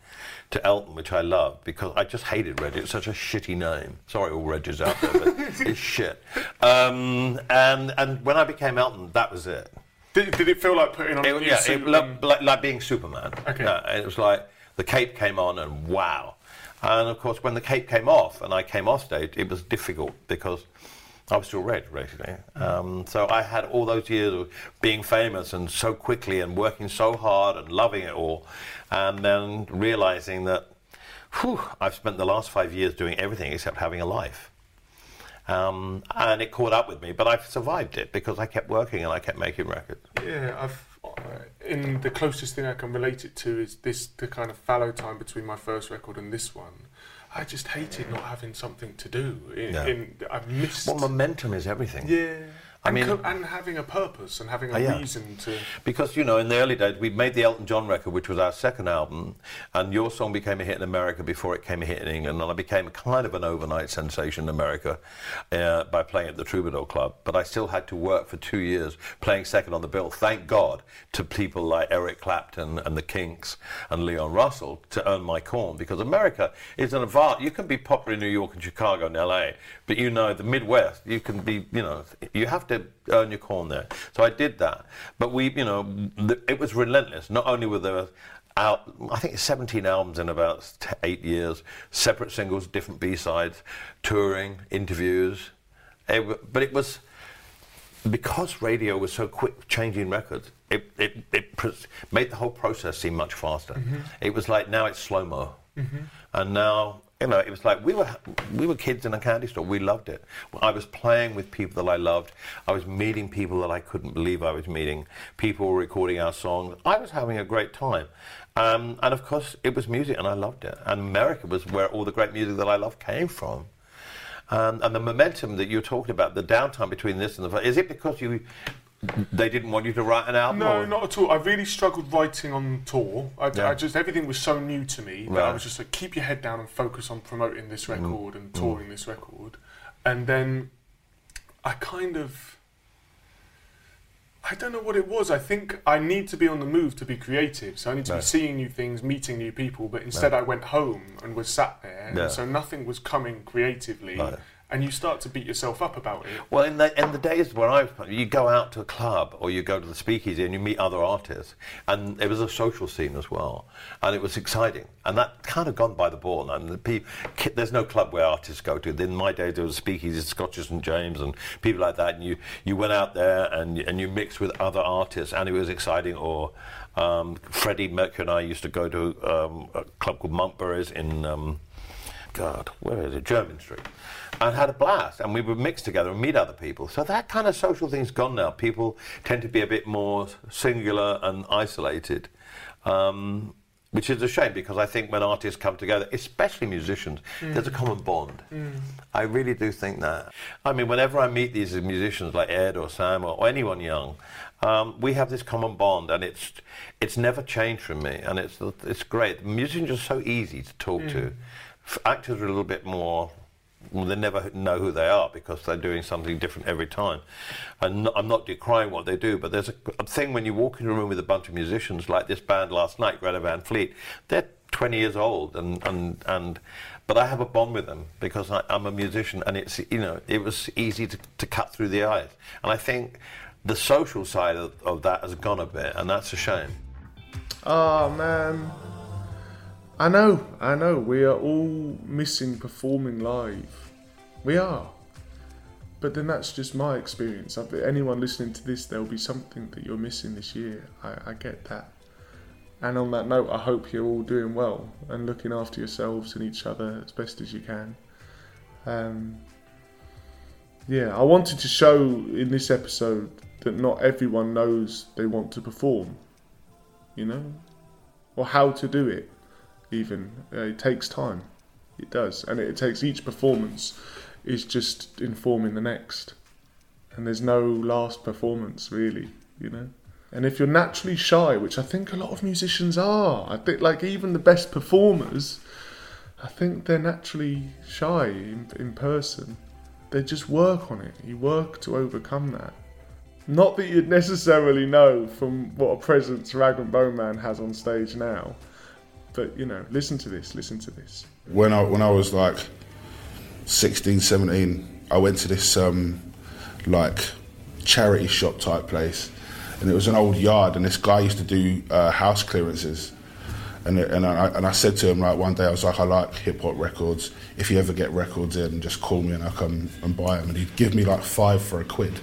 to Elton, which I love because I just hated Reg. It's such a shitty name. Sorry, all Regs out there, but [laughs] it's shit. Um, and, and when I became Elton, that was it. Did, did it feel like putting on It, yeah, it, like, like, like being Superman. Okay. Yeah, it was like the cape came on and wow. And of course, when the cape came off and I came off stage, it was difficult because I was still Reg, basically. Um, so I had all those years of being famous and so quickly and working so hard and loving it all, and then realizing that whew, I've spent the last five years doing everything except having a life. Um, and it caught up with me, but I've survived it because I kept working and I kept making records. Yeah, I've. Uh, in the closest thing I can relate it to is this the kind of fallow time between my first record and this one. I just hated not having something to do. In, Yeah. in I missed. Well, momentum is everything. yeah. I and mean- and having a purpose and having a Oh, yeah. reason to. Because, you know, in the early days, we made the Elton John record, which was our second album, and your song became a hit in America before it came a hit in England, and I became kind of an overnight sensation in America uh, by playing at the Troubadour Club. But I still had to work for two years playing second on the bill, thank God, to people like Eric Clapton and the Kinks and Leon Russell to earn my corn, because America is an advantage. You can be popular in New York and Chicago and LA, but you know, the Midwest, you can be, you know, you have to earn your corn there. So I did that. But we, you know, th- it was relentless. Not only were there out, I think 17 albums in about eight years, separate singles, different B-sides, touring, interviews. It but it was, because radio was so quick changing records, it, it, it made the whole process seem much faster. Mm-hmm. It was like now it's slow mo, mm-hmm. and now you know it was like we were we were kids in a candy store. We loved it. I was playing with people that I loved. I was meeting people that I couldn't believe I was meeting. People were recording our songs. I was having a great time. Um, and of course, it was music, and I loved it. And America was where all the great music that I loved came from. Um, and the momentum that you're talking about, the downtime between this and the is it because you they didn't want you to write an album? No, or- not at all. I really struggled writing on tour. I, Yeah. I just everything was so new to me that I Mm. was just like, keep your head down and focus on promoting this record and touring this record. And then I kind of, I don't know what it was. I think I need to be on the move to be creative. So I need to Right. be seeing new things, meeting new people. But instead, I went home and was sat there, and so nothing was coming creatively. And you start to beat yourself up about it. Well, in the, in the days when I was, you go out to a club or you go to the speakeasy and you meet other artists, and it was a social scene as well, and it was exciting. And that kind of gone by the ball. And the pe- ki- there's no club where artists go to. In my days, there was speakeasy, Scotch of St James, and people like that. And you, you went out there and and you mixed with other artists, and it was exciting. Or um, Freddie Mercury and I used to go to um, a club called Maunkberry's in. Um, God, where is it? Jermyn Street. And had a blast. And we would mix together and meet other people. So that kind of social thing's gone now. People tend to be a bit more singular and isolated. Um, which is a shame because I think when artists come together, especially musicians, there's a common bond. I really do think that. I mean, whenever I meet these musicians like Ed or Sam or, or anyone young, um, we have this common bond, and it's it's never changed from me, and it's it's great. Musicians are so easy to talk to. Actors are a little bit more. Well, they never know who they are because they're doing something different every time. And I'm not decrying what they do, but there's a, a thing when you walk in a room with a bunch of musicians, like this band last night, Greta Van Fleet. They're 20 years old, and and and, but I have a bond with them because I, I'm a musician, and it's you know it was easy to, to cut through the ice. And I think the social side of, of that has gone a bit, and that's a shame. Oh man. I know, I know. We are all missing performing live. We are. But then that's just my experience. Anyone listening to this, there'll be something that you're missing this year. I, I get that. And on that note, I hope you're all doing well and looking after yourselves and each other as best as you can. Um, yeah, I wanted to show in this episode that not everyone knows they want to perform, you know, or how to do it, even. Uh, it takes time. It does. And it takes each performance is just informing the next. and there's no last performance really, you know. And if you're naturally shy, which I think a lot of musicians are, I think like even the best performers, I think they're naturally shy in, in person. They just work on it. You work to overcome that. Not that you'd necessarily know from what a presence Rag and Bone Man has on stage now, but you know, listen to this. Listen to this. when I when I was like 16, 17, I went to this um, like charity shop type place, and it was an old yard, and this guy used to do uh, house clearances. And, and, I, and I said to him like one day I was like I like hip hop records. If you ever get records in, just call me and I'll come and buy them. And he'd give me like five for a quid.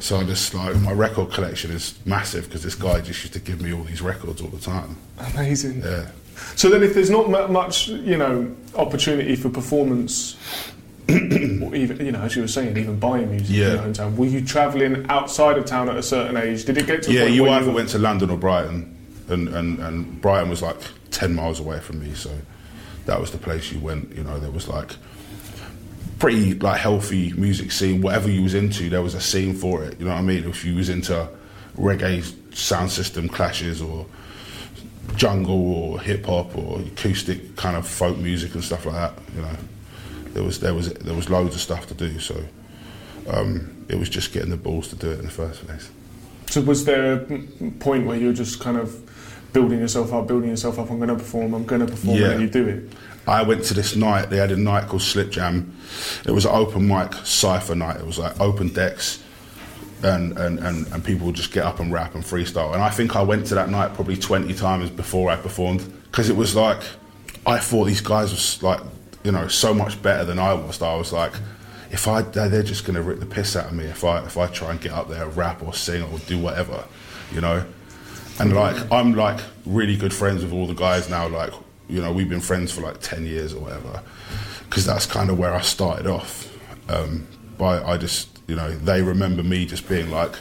So I just like my record collection is massive because this guy just used to give me all these records all the time. Amazing. Yeah. So then, if there's not mu- much, you know, opportunity for performance, [clears throat] or even, you know, as you were saying, even buying music Yeah. in your hometown, were you travelling outside of town at a certain age? Did it get to Yeah, you either were- went to London or Brighton, and, and, and Brighton was like 10 miles away from me, so that was the place you went. You know, there was like pretty like healthy music scene. Whatever you was into, there was a scene for it. You know what I mean? If you was into reggae sound system clashes or jungle or hip hop or acoustic kind of folk music and stuff like that, you know, there was there was there was loads of stuff to do. So um, it was just getting the balls to do it in the first place. So was there a point where you were just kind of building yourself up, building yourself up? I'm going to perform. I'm going to perform, Yeah. and you do it. I went to this night. They had a night called Slip Jam. It was an open mic cipher night. It was like open decks, and and, and, and people would just get up and rap and freestyle. And I think I went to that night probably twenty times before I performed because it was like I thought these guys was like you know so much better than I was. I was like, if I they're they're just gonna rip the piss out of me if I if I try and get up there rap or sing or do whatever, you know. And like I'm like really good friends with all the guys now. Like you know we've been friends for like ten years or whatever, because that's kind of where I started off. Um, but I just you know they remember me just being like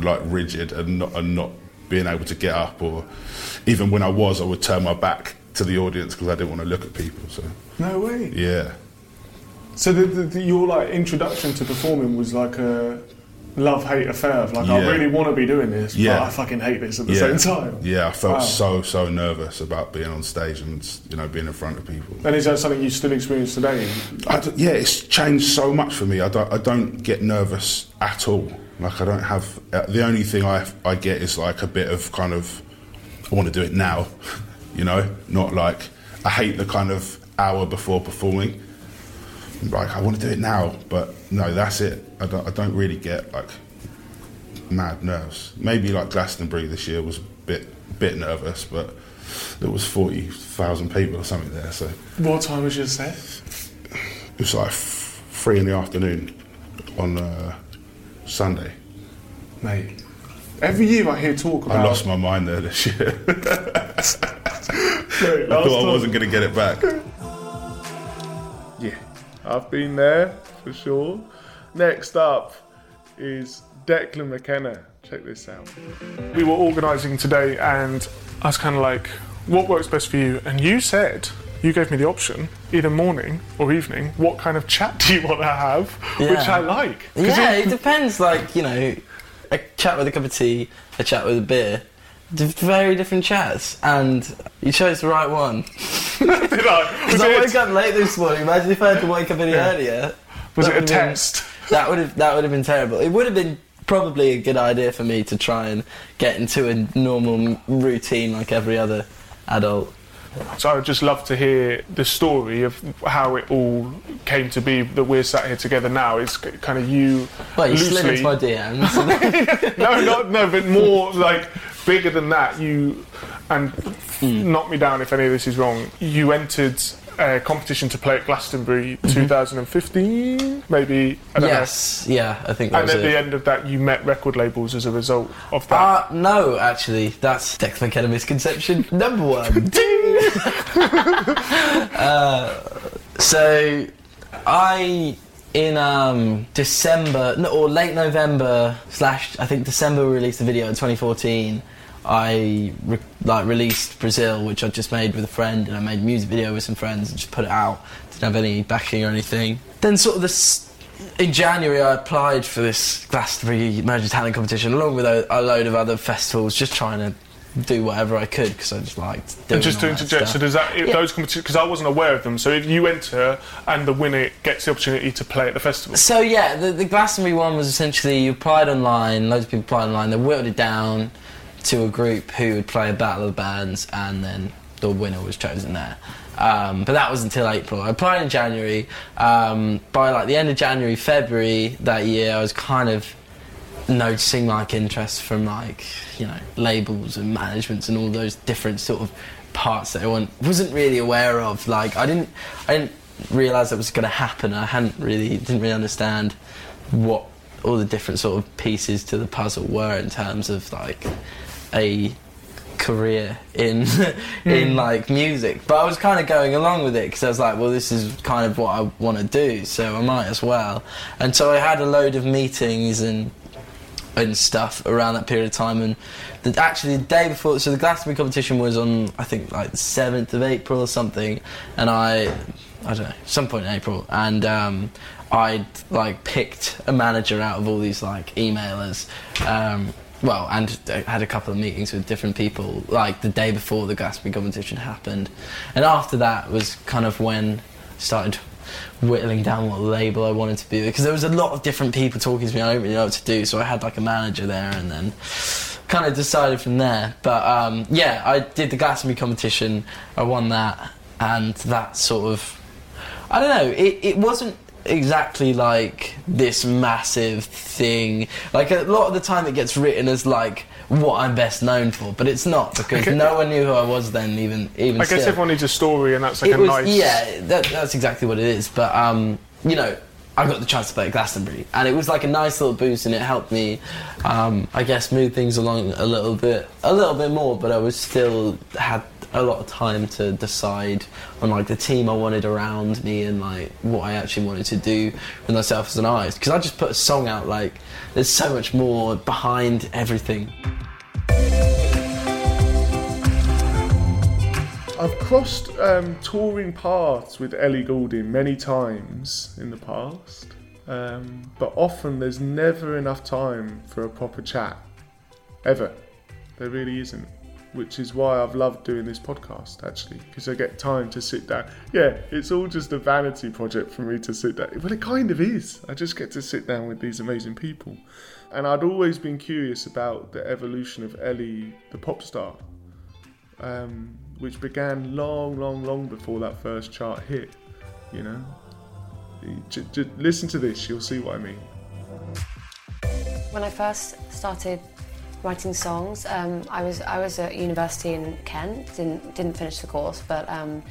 like rigid and not and not being able to get up or even when I was I would turn my back to the audience because I didn't want to look at people. So No way. yeah. So the, the, the, your like introduction to performing was like a love hate affair of like I really want to be doing this, Yeah. but I fucking hate this at the yeah. same time. Yeah, I felt Wow. so so nervous about being on stage and you know being in front of people. And is that something you still experience today? Yeah, it's changed so much for me. I don't, I don't get nervous at all. Like I don't have. Uh, the only thing I I get is like a bit of kind of. I want to do it now, [laughs] you know, not like I hate the kind of hour before performing. Like I want to do it now, but no, that's it. I don't, I don't really get like mad nerves. Maybe like Glastonbury this year was a bit bit nervous, but there was forty thousand people or something there, so. What time was your set? It was like f- three in the afternoon on uh, Sunday. Mate, every year I hear talk about. I lost my mind there this year. [laughs] [laughs] Mate, I thought I wasn't going to get it back. Yeah, I've been there for sure. Next up is Declan McKenna. Check this out. We were organising today, and I was kind of like, "What works best for you?" And you said you gave me the option, either morning or evening. What kind of chat do you want to have? Which I like Yeah, it- it depends. Like you know, a chat with a cup of tea, a chat with a beer, d- very different chats, and you chose the right one. [laughs] did I? Because I woke up late this morning. Imagine if I had to wake up any Yeah. earlier. was That it a been- test? That would have that would have been terrible. It would have been probably a good idea for me to try and get into a normal routine like every other adult. So I would just love to hear the story of how it all came to be that we're sat here together now. It's kind of you Well, you slid loosely. into my DMs. [laughs] no, not no, but more like bigger than that. You and Hmm. knock me down if any of this is wrong. You entered a competition to play at Glastonbury 2015, maybe. Yes, yeah, I think that. And was at it. the end of that, you met record labels as a result of that. Uh, no, actually, that's Dex McKenna misconception [laughs] number one. [laughs] Ding! [laughs] uh, so, I in um, December no, or late November slash I think December we released the video in 2014. I re- like released Brazil, which I just made with a friend, and I made a music video with some friends and just put it out. Didn't have any backing or anything. Then sort of this. in January, I applied for this Glastonbury Emerging Talent competition along with a, a load of other festivals, just trying to do whatever I could because I just liked doing And just to all interject, so does that Yeah. those competitions? Because I wasn't aware of them. So if you enter and the winner gets the opportunity to play at the festival, So yeah, the, the Glastonbury one was essentially you applied online, loads of people applied online, they whittled it down to a group who would play a battle of bands, and then the winner was chosen there. Um, but that was until April. I applied in January. Um, by like the end of January, February that year, I was kind of noticing like interest from like you know labels and managements and all those different sort of parts that I wasn't really aware of. Like I didn't I didn't realize that was going to happen. I hadn't really didn't really understand what all the different sort of pieces to the puzzle were in terms of like a career in [laughs] in Mm. like music but I was kind of going along with it because I was like well this is kind of what I want to do so I might as well and so I had a load of meetings and and stuff around that period of time and the, actually the day before so the Glastonbury competition was on I think like the 7th of April or something and I I don't know some point in April and um, I'd like picked a manager out of all these like emailers um, well and had a couple of meetings with different people like the day before the Glastonbury competition happened and after that was kind of when I started whittling down what label I wanted to be because there was a lot of different people talking to me. I don't really know what to do, so I had like a manager there, and then kind of decided from there. But um, yeah, I did the Glastonbury competition. I won that, and that sort of I don't know. It it wasn't exactly like this massive thing. Like a lot of the time, it gets written as like what I'm best known for, but it's not because Okay. no one knew who I was then. Even even I guess still everyone needs a story, and that's like it a was, nice. Yeah, that, that's exactly what it is. But um, you know, I got the chance to play at Glastonbury, and it was like a nice little boost, and it helped me, um, I guess, move things along a little bit, a little bit more. But I was still had a lot of time to decide on like the team I wanted around me and like what I actually wanted to do with myself as an artist. Because I just put a song out, like there's so much more behind everything. I've crossed um, touring paths with Ellie Goulding many times in the past, um, but often there's never enough time for a proper chat. Ever. There really isn't. Which is why I've loved doing this podcast, actually, because I get time to sit down. Yeah, it's all just a vanity project for me to sit down. Well, it kind of is. I just get to sit down with these amazing people. And I'd always been curious about the evolution of Ellie, the pop star um, which began long, long, long before that first chart hit. You know, j- j- listen to this, you'll see what I mean. When I first started writing songs, um, I was I was at university in Kent. Didn't didn't finish the course, but um,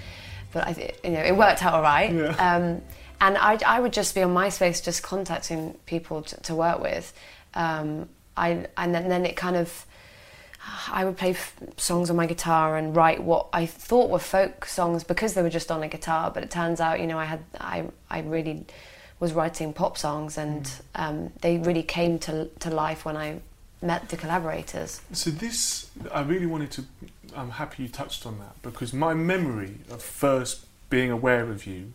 but I you know it worked out all right. Um, and I I would just be on MySpace, just contacting people to, to work with. Um, I and then, then it kind of I would play f- songs on my guitar and write what I thought were folk songs because they were just on a guitar. But it turns out, you know, I had I I really was writing pop songs, and um, they really came to to life when I met the collaborators. So this, I really wanted to. I'm happy you touched on that because my memory of first being aware of you,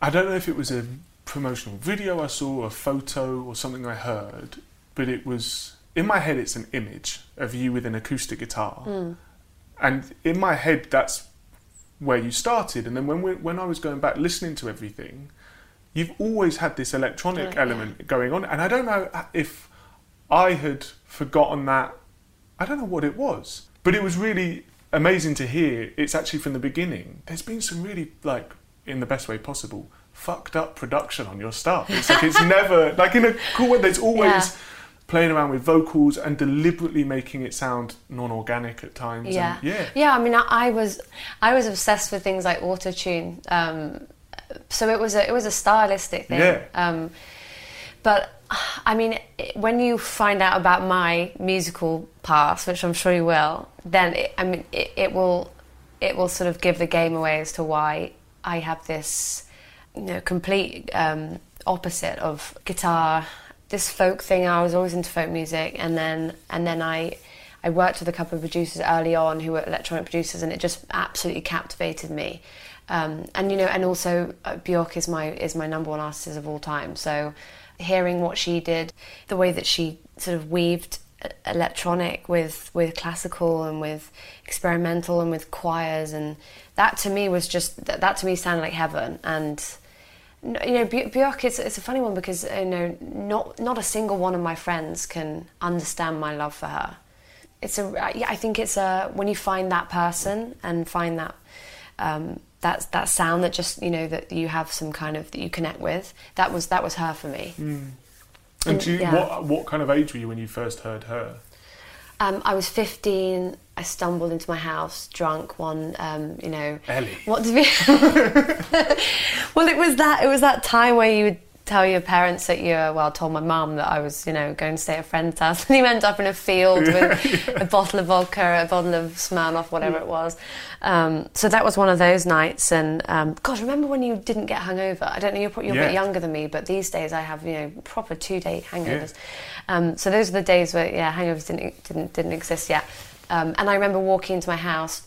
I don't know if it was a promotional video I saw, a photo, or something I heard, but it was in my head. It's an image of you with an acoustic guitar, Mm. and in my head that's where you started. And then when we, when I was going back listening to everything, you've always had this electronic Yeah. element going on, and I don't know if I had forgotten that. I don't know what it was, but it was really amazing to hear. It's actually from the beginning. There's been some really like, in the best way possible, fucked up production on your stuff. It's like it's [laughs] never like in a cool way. There's always Yeah. playing around with vocals and deliberately making it sound non-organic at times. and- Yeah, yeah. yeah. I mean, I, I was I was obsessed with things like auto tune. Um, so it was a it was a stylistic thing. Yeah. Um, but I mean, when you find out about my musical past, which I'm sure you will, then it, I mean, it, it will it will sort of give the game away as to why I have this, you know, complete um, opposite of guitar. This folk thing, I was always into folk music, and then and then I. I worked with a couple of producers early on who were electronic producers, and it just absolutely captivated me. Um, and you know, and also uh, Björk is my is my number one artist of all time. So hearing what she did, the way that she sort of weaved e- electronic with with classical and with experimental and with choirs. And that to me was just that, that to me sounded like heaven. And you know Bj- Björk is it's a funny one because you know not not a single one of my friends can understand my love for her. It's a yeah, I think it's a when you find that person and find that um, that that sound that just you know that you have some kind of that you connect with that was that was her for me And do you, yeah. what what kind of age were you when you first heard her? Um, I was 15. I stumbled into my house drunk one, um, you know. Ellie. What did we? [laughs] well, it was that. It was that time where you would tell your parents that you're well, I told my mum that I was, you know, going to stay at a friend's house, [laughs] and you end up in a field with a bottle of vodka, a bottle of Smirnoff, whatever it was. Um, so that was one of those nights. And um, God, remember when you didn't get hungover? I don't know. You're, pro- you're a bit younger than me, but these days I have, you know, proper two-day hangovers. Um, so those are the days where, yeah, hangovers didn't didn't didn't exist yet. Um, and I remember walking into my house,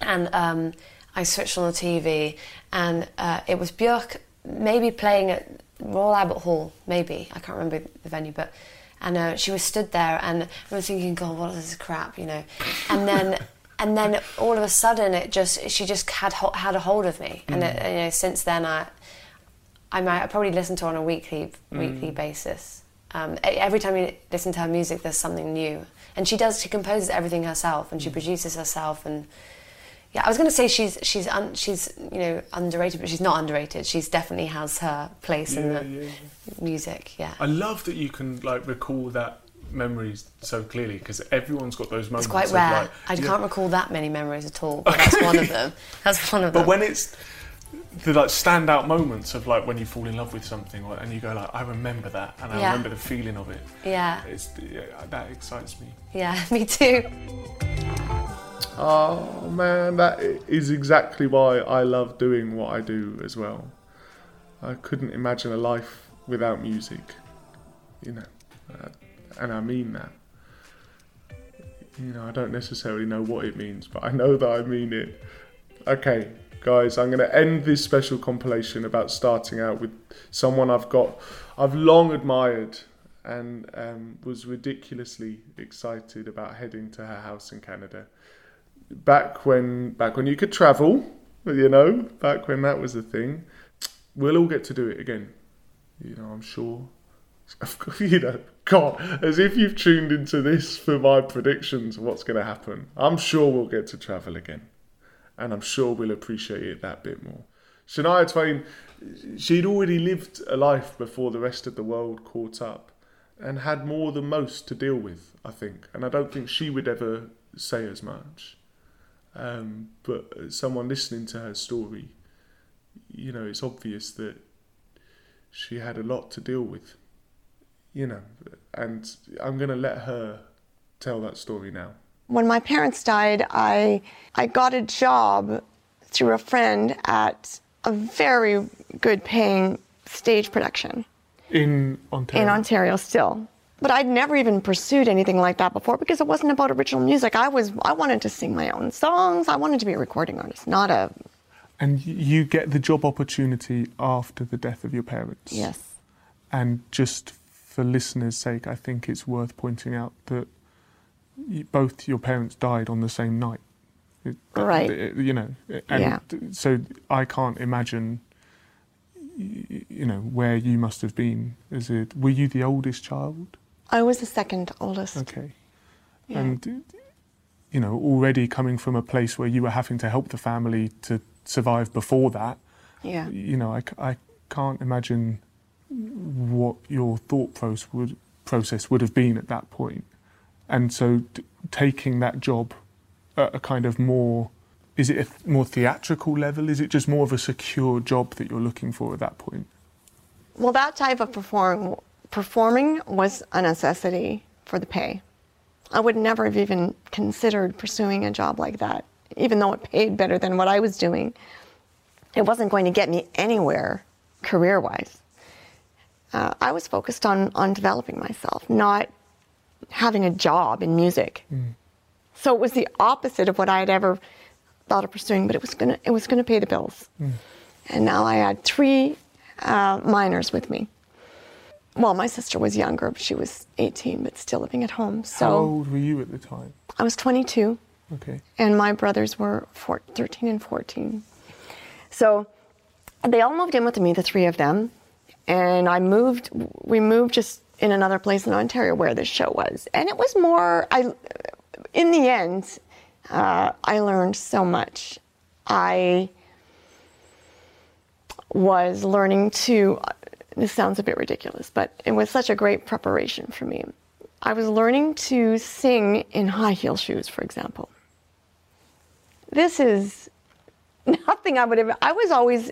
and um, I switched on the TV, and uh, it was Björk maybe playing at Royal Albert Hall, maybe I can't remember the venue, but and uh, she was stood there, and I was thinking, God, what is this crap, you know? And then. [laughs] And then all of a sudden, it just she just had had a hold of me, and it, you know, since then I I might I probably listen to her on a weekly weekly Mm. basis. Um, every time you listen to her music, there's something new, and she does. She composes everything herself, and she produces herself. And yeah, I was going to say she's she's un, she's you know underrated, but she's not underrated. She's definitely has her place in the yeah, music. Yeah, I love that you can like recall that memories so clearly because everyone's got those moments. it's quite rare. like- I Yeah. can't recall that many memories at all. But that's one of them. [laughs] That's one of them. But when it's the like standout moments of like when you fall in love with something or, and you go like I remember that and I remember the feeling of it. Yeah. It's yeah, that excites me. yeah, [laughs] me too. Oh man, that is exactly why I love doing what I do as well. I couldn't imagine a life without music, you know, uh, and I mean that. You know, I don't necessarily know what it means, but I know that I mean it. Okay, guys, I'm going to end this special compilation about starting out with someone I've got, I've long admired, and um, was ridiculously excited about heading to her house in Canada back when back when you could travel, you know, back when that was a thing. We'll all get to do it again. You know, I'm sure. [laughs] You know, God, as if you've tuned into this for my predictions of what's going to happen. I'm sure we'll get to travel again, and I'm sure we'll appreciate it that bit more. Shania Twain, she'd already lived a life before the rest of the world caught up, and had more than most to deal with. I think, and I don't think she would ever say as much. Um, but someone listening to her story, you know, it's obvious that she had a lot to deal with, you know, and I'm going to let her tell that story now. When my parents died, I I got a job through a friend at a very good paying stage production In Ontario. in Ontario still. But I'd never even pursued anything like that before because it wasn't about original music. I was I wanted to sing my own songs. I wanted to be a recording artist, not a And you get the job opportunity after the death of your parents. yes. And just for listeners' sake, I think it's worth pointing out that both your parents died on the same night. Right. You know, and Yeah. so I can't imagine, you know, where you must have been as a. Were you the oldest child? I was the second oldest. Okay. Yeah. And, you know, already coming from a place where you were having to help the family to survive before that, Yeah. you know, I, I can't imagine what your thought process would, process would have been at that point. And so t- taking that job at a kind of more, is it a th- more theatrical level? Is it just more of a secure job that you're looking for at that point? Well, that type of perform, performing was a necessity for the pay. I would never have even considered pursuing a job like that, even though it paid better than what I was doing. It wasn't going to get me anywhere career wise. Uh, I was focused on, on developing myself, not having a job in music. So it was the opposite of what I had ever thought of pursuing, but it was gonna it was gonna pay the bills. And now I had three uh, minors with me. Well, my sister was younger; she was 18, but still living at home. So How old were you at the time? I was 22 Okay. and my brothers were four, 13 and 14. So they all moved in with me, the three of them, and I moved. We moved just in another place in Ontario where this show was, and it was more. I, in the end, uh, I learned so much. I was learning to. This sounds a bit ridiculous, but it was such a great preparation for me. I was learning to sing in high heel shoes, for example. This is [laughs] nothing I would have. I was always,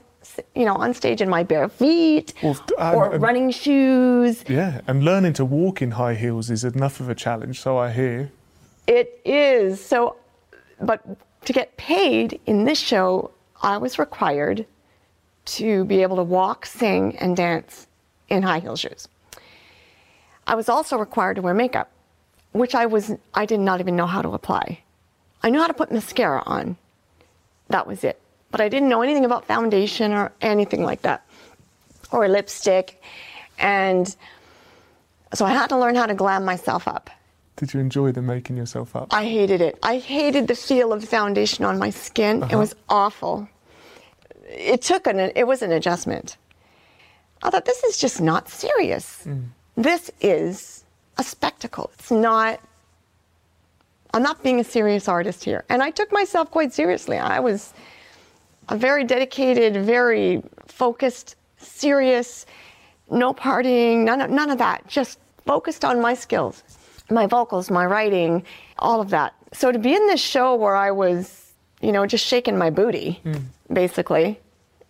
you know, on stage in my bare feet Well, um, or running shoes. Yeah, and learning to walk in high heels is enough of a challenge, so I hear. It is so, but to get paid in this show, I was required to be able to walk, sing, and dance in high heel shoes. I was also required to wear makeup, which I was I did not even know how to apply. I knew how to put mascara on. That was it. But I didn't know anything about foundation or anything like that. Or lipstick. And so I had to learn how to glam myself up. Did you enjoy the making yourself up? I hated it. I hated the feel of the foundation on my skin. It Uh-huh. was awful. It took an it was an adjustment. I thought this is just not serious. Mm. This is a spectacle. It's not I'm not being a serious artist here. And I took myself quite seriously. I was a very dedicated, very focused, serious, no partying, none of, none of that. Just focused on my skills, my vocals, my writing, all of that. So to be in this show where I was, you know, just shaking my booty, mm. Basically,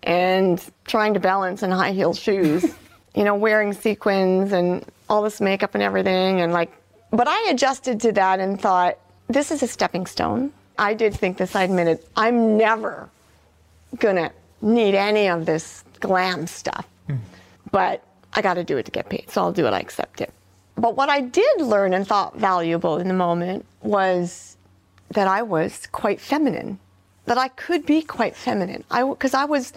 and trying to balance in high heel shoes, [laughs] you know, wearing sequins and all this makeup and everything, and like, but I adjusted to that and thought, this is a stepping stone. I did think this, I admitted. I'm never gonna need any of this glam stuff. Hmm. But I got to do it to get paid, so I'll do it. I accept it. But what I did learn and thought valuable in the moment was that I was quite feminine, that I could be quite feminine. I because I was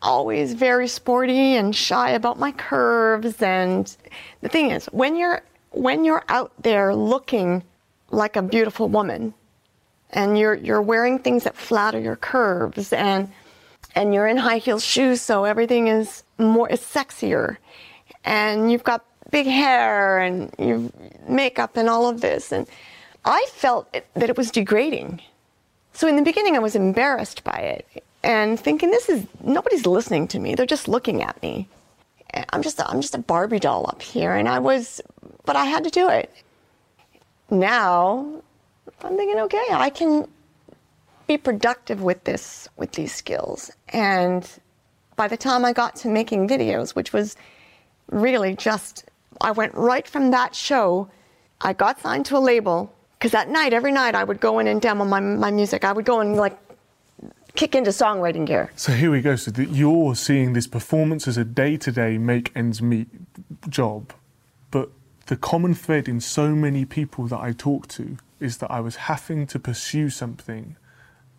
always very sporty and shy about my curves. And the thing is, when you're when you're out there looking like a beautiful woman, and you're you're wearing things that flatter your curves and and you're in high heel shoes so everything is more is sexier and you've got big hair and you makeup and all of this and I felt it, that it was degrading. So in the beginning I was embarrassed by it and thinking this is nobody's listening to me they're just looking at me. I'm just I'm just a Barbie doll up here and I was but I had to do it. Now I'm thinking, okay, I can be productive with this, with these skills. And by the time I got to making videos, which was really just, I went right from that show, I got signed to a label. Because at night, every night, I would go in and demo my, my music. I would go and like kick into songwriting gear. So here we go. So that you're seeing this performance as a day-to-day make ends meet job, but the common thread in so many people that I talk to is that I was having to pursue something,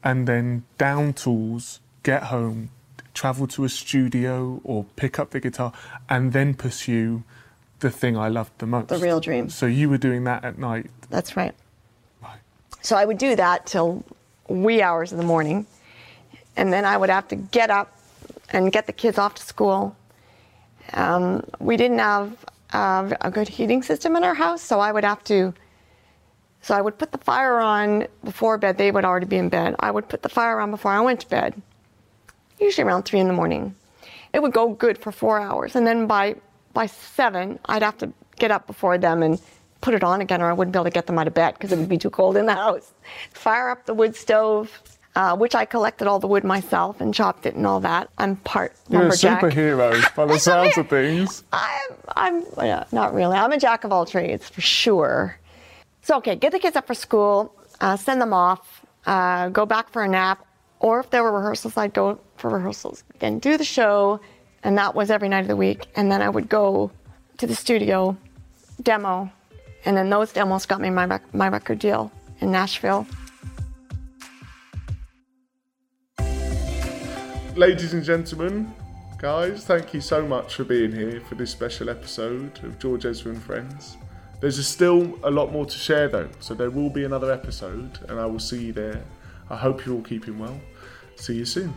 and then down tools, get home, travel to a studio or pick up the guitar, and then pursue the thing I loved the most. The real dream. So you were doing that at night. That's right. So I would do that till wee hours of the morning. And then I would have to get up and get the kids off to school. Um, we didn't have uh, a good heating system in our house, so I would have to. So I would put the fire on before bed. They would already be in bed. I would put the fire on before I went to bed, usually around three in the morning. It would go good for four hours, and then by by seven, I'd have to get up before them and put it on again, or I wouldn't be able to get them out of bed because it would be too cold in the [laughs] house. Fire up the wood stove, uh, which I collected all the wood myself and chopped it and all that. I'm part You're a lumberjack. superhero [laughs] by the sounds of things. I'm, I'm yeah, not really. I'm a jack of all trades for sure. So, okay, get the kids up for school, uh, send them off, uh, go back for a nap, or if there were rehearsals, I'd go for rehearsals. Then do the show, and that was every night of the week. And then I would go to the studio, demo, and then those demos got me my, rec- my record deal in Nashville. Ladies and gentlemen, guys, thank you so much for being here for this special episode of George Ezra and Friends. There's still a lot more to share though, so there will be another episode, and I will see you there. I hope you're all keeping well. See you soon.